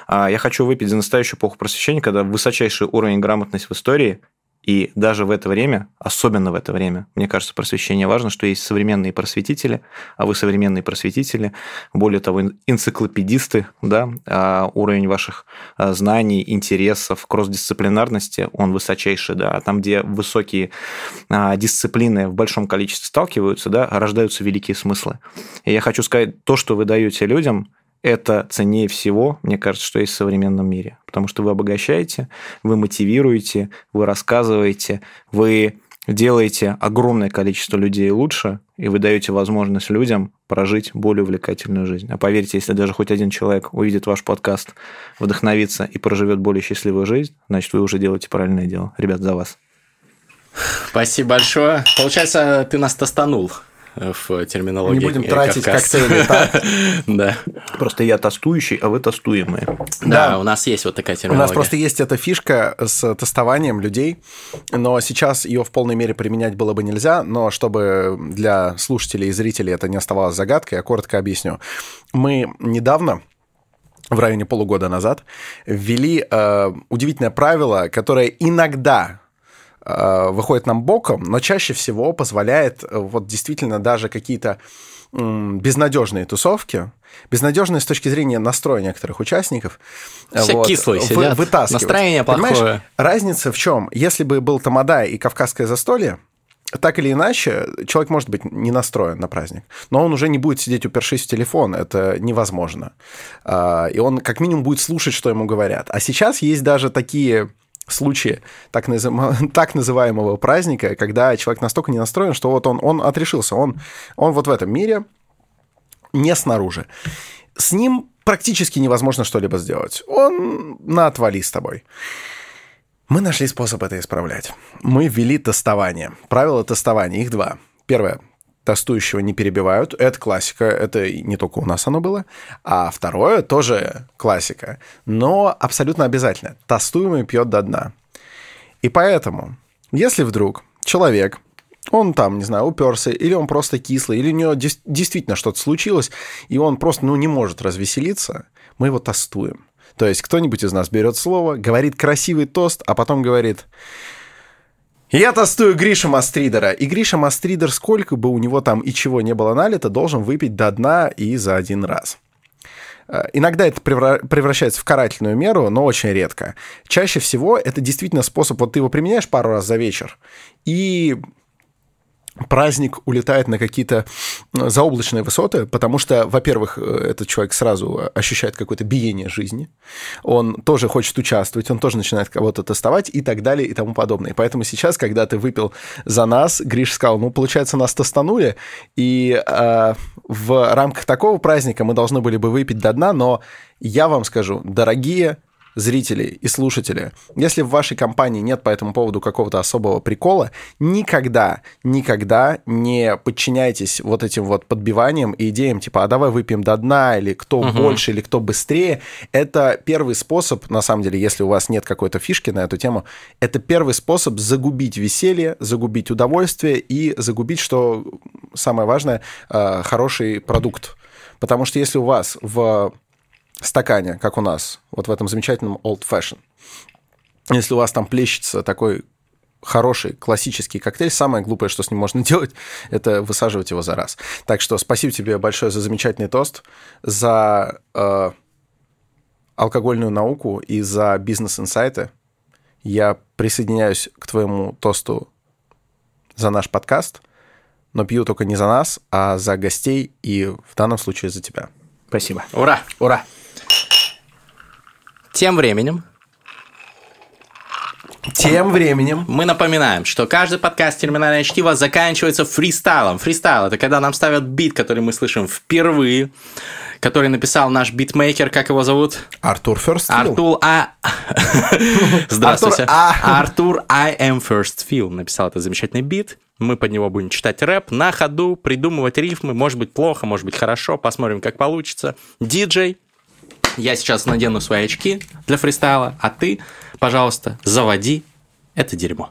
А я хочу выпить за настоящую эпоху просвещения, когда высочайший уровень грамотности в истории и даже в это время, особенно в это время, мне кажется, просвещение важно, что есть современные просветители, а вы современные просветители, более того, энциклопедисты, да, а уровень ваших а, знаний, интересов, кросс-дисциплинарности, он высочайший, да, а там, где высокие а, дисциплины в большом количестве сталкиваются, да, рождаются великие смыслы. И я хочу сказать, то, что вы даете людям, это ценнее всего, мне кажется, что есть в современном мире. Потому что вы обогащаете, вы мотивируете, вы рассказываете, вы делаете огромное количество людей лучше, и вы даете возможность людям прожить более увлекательную жизнь. А поверьте, если даже хоть один человек увидит ваш подкаст, вдохновится и проживет более счастливую жизнь, значит, вы уже делаете правильное дело. Ребят, за вас. Спасибо большое. Получается, ты нас тостанул в терминологии. Не будем тратить коктейли, так? Да. Просто я тестующий, а вы тестуемые. Да, у нас есть вот такая терминология. У нас просто есть эта фишка с тестованием людей, но сейчас ее в полной мере применять было бы нельзя, но чтобы для слушателей и зрителей это не оставалось загадкой, я коротко объясню. Мы недавно в районе полугода назад ввели э, удивительное правило, которое иногда э, выходит нам боком, но чаще всего позволяет э, вот действительно даже какие-то безнадежные тусовки, безнадежные с точки зрения настроя некоторых участников. Все вот, кислые сидят, вытаскивать. настроение плохое. Понимаешь, разница в чем? Если бы был Тамада и Кавказское застолье, так или иначе, человек может быть не настроен на праздник, но он уже не будет сидеть упершись в телефон, это невозможно. А, и он как минимум будет слушать, что ему говорят. А сейчас есть даже такие случаи так, назыв... так называемого праздника, когда человек настолько не настроен, что вот он, он отрешился, он, он вот в этом мире, не снаружи. С ним практически невозможно что-либо сделать. Он на отвали с тобой. Мы нашли способ это исправлять. Мы ввели тестование. Правила тестования, их два. Первое. Тестующего не перебивают. Это классика. Это не только у нас оно было. А второе тоже классика. Но абсолютно обязательно. Тестуемый пьет до дна. И поэтому, если вдруг человек он там, не знаю, уперся, или он просто кислый, или у него действительно что-то случилось, и он просто, ну, не может развеселиться, мы его тестуем. То есть кто-нибудь из нас берет слово, говорит красивый тост, а потом говорит... Я тостую Гриша Мастридера. И Гриша Мастридер, сколько бы у него там и чего не было налито, должен выпить до дна и за один раз. Э, иногда это превращается в карательную меру, но очень редко. Чаще всего это действительно способ, вот ты его применяешь пару раз за вечер, и праздник улетает на какие-то э, заоблачные высоты, потому что, во-первых, э, этот человек сразу ощущает какое-то биение жизни, он тоже хочет участвовать, он тоже начинает кого-то тестовать и так далее и тому подобное. Поэтому сейчас, когда ты выпил за нас, Гриш сказал, ну, получается, нас тестанули, и э, в рамках такого праздника мы должны были бы выпить до дна, но я вам скажу, дорогие зрители и слушатели, если в вашей компании нет по этому поводу какого-то особого прикола, никогда, никогда не подчиняйтесь вот этим вот подбиваниям и идеям, типа, а давай выпьем до дна, или кто угу. больше, или кто быстрее. Это первый способ, на самом деле, если у вас нет какой-то фишки на эту тему, это первый способ загубить веселье, загубить удовольствие и загубить, что самое важное, э, хороший продукт. Потому что если у вас в стакане, как у нас, вот в этом замечательном Old Fashion. Если у вас там плещется такой хороший классический коктейль, самое глупое, что с ним можно делать, это высаживать его за раз. Так что спасибо тебе большое за замечательный тост, за э, алкогольную науку и за бизнес-инсайты. Я присоединяюсь к твоему тосту за наш подкаст, но пью только не за нас, а за гостей и в данном случае за тебя. Спасибо. Ура! Ура! Тем временем тем временем мы напоминаем, что каждый подкаст «Терминальное чтиво» заканчивается фристайлом. Фристайл – это когда нам ставят бит, который мы слышим впервые, который написал наш битмейкер, как его зовут? Артур First Артур А. Здравствуйте. Артур I am First Feel написал этот замечательный бит. Мы под него будем читать рэп на ходу, придумывать рифмы. Может быть плохо, может быть хорошо. Посмотрим, как получится. Диджей я сейчас надену свои очки для фристайла, а ты, пожалуйста, заводи это дерьмо.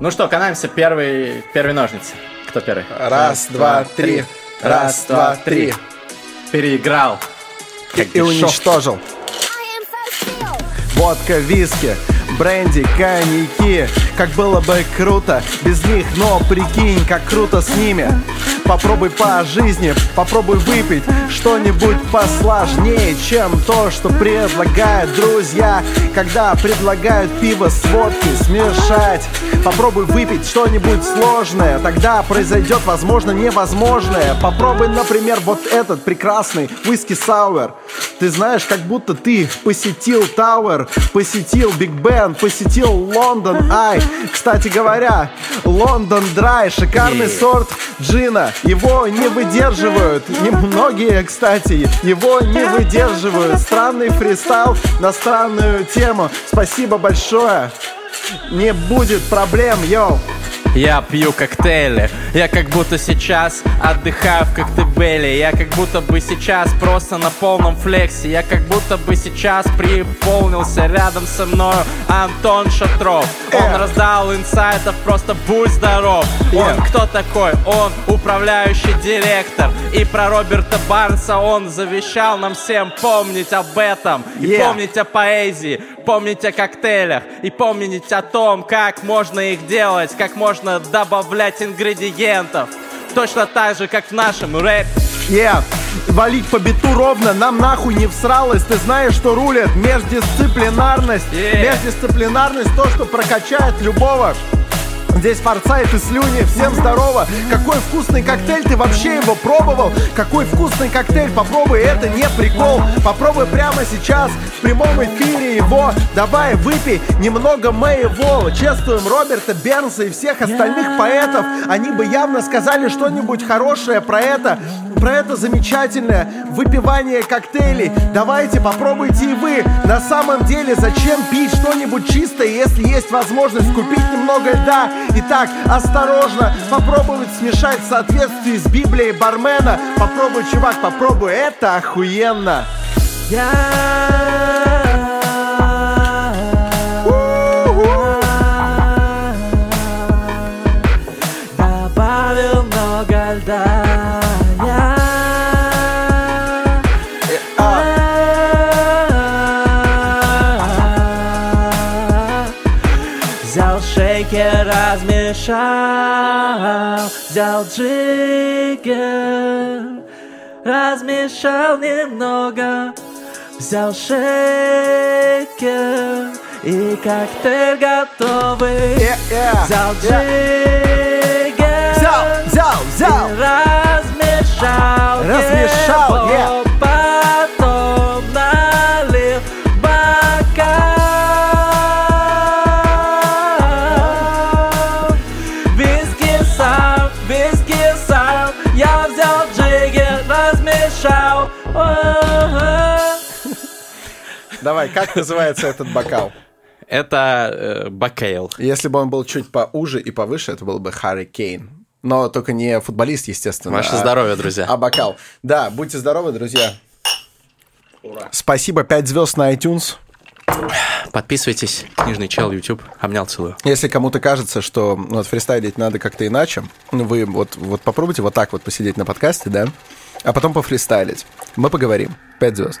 Ну что, канаемся первый, первый ножницы. Кто первый? Раз, два, три. Раз, два, три. Переиграл. И, и уничтожил. Водка, виски, бренди, коньяки. Как было бы круто без них, но прикинь, как круто с ними. Попробуй по жизни, попробуй выпить что-нибудь посложнее, чем то, что предлагают друзья. Когда предлагают пиво с водкой смешать. Попробуй выпить что-нибудь сложное, тогда произойдет, возможно, невозможное. Попробуй, например, вот этот прекрасный виски сауэр. Ты знаешь, как будто ты посетил Тауэр, посетил Биг Бен, Милан, посетил London Eye. Кстати говоря, London Dry, шикарный yeah. сорт джина. Его не выдерживают. Немногие, кстати, его не выдерживают. Странный фристайл на странную тему. Спасибо большое. Не будет проблем, йоу. Я пью коктейли. Я как будто сейчас отдыхаю в коктебеле. Я как будто бы сейчас просто на полном флексе. Я как будто бы сейчас приполнился рядом со мною Антон Шатров. Он раздал инсайтов, просто будь здоров. Он кто такой? Он управляющий директор. И про Роберта Барнса он завещал нам всем помнить об этом. И помнить о поэзии Помнить о коктейлях И помнить о том, как можно их делать Как можно добавлять ингредиентов. Точно так же, как в нашем рэпе Yeah. Валить по биту ровно, нам нахуй не всралось. Ты знаешь, что рулит междисциплинарность. Yeah. Междисциплинарность то, что прокачает любого Здесь форсайт и слюни, всем здорово. Какой вкусный коктейль, ты вообще его пробовал? Какой вкусный коктейль, попробуй, это не прикол. Попробуй прямо сейчас, в прямом эфире его. Давай, выпей немного моего. Чествуем Роберта Бернса и всех остальных поэтов. Они бы явно сказали что-нибудь хорошее про это про это замечательное выпивание коктейлей. Давайте попробуйте и вы. На самом деле, зачем пить что-нибудь чистое, если есть возможность купить немного льда? Итак, осторожно, попробовать смешать в соответствии с Библией бармена. Попробуй, чувак, попробуй, это охуенно. Добавил Размешал немного Взял шейкер И коктейль готовый Э, э, Взял джиггер Взял, взял, взял. и размешал Размешал, yeah. Давай, как называется этот бокал? Это э, бакейл. Если бы он был чуть поуже и повыше, это был бы Харри Кейн. Но только не футболист, естественно. Ваше а- здоровье, друзья. А бокал. Да, будьте здоровы, друзья. Спасибо, 5 звезд на iTunes. Подписывайтесь. Книжный чел, YouTube. Обнял, целую. Если кому-то кажется, что ну, вот, фристайлить надо как-то иначе, ну, вы вот, вот попробуйте вот так вот посидеть на подкасте, да, а потом пофристайлить. Мы поговорим. 5 звезд.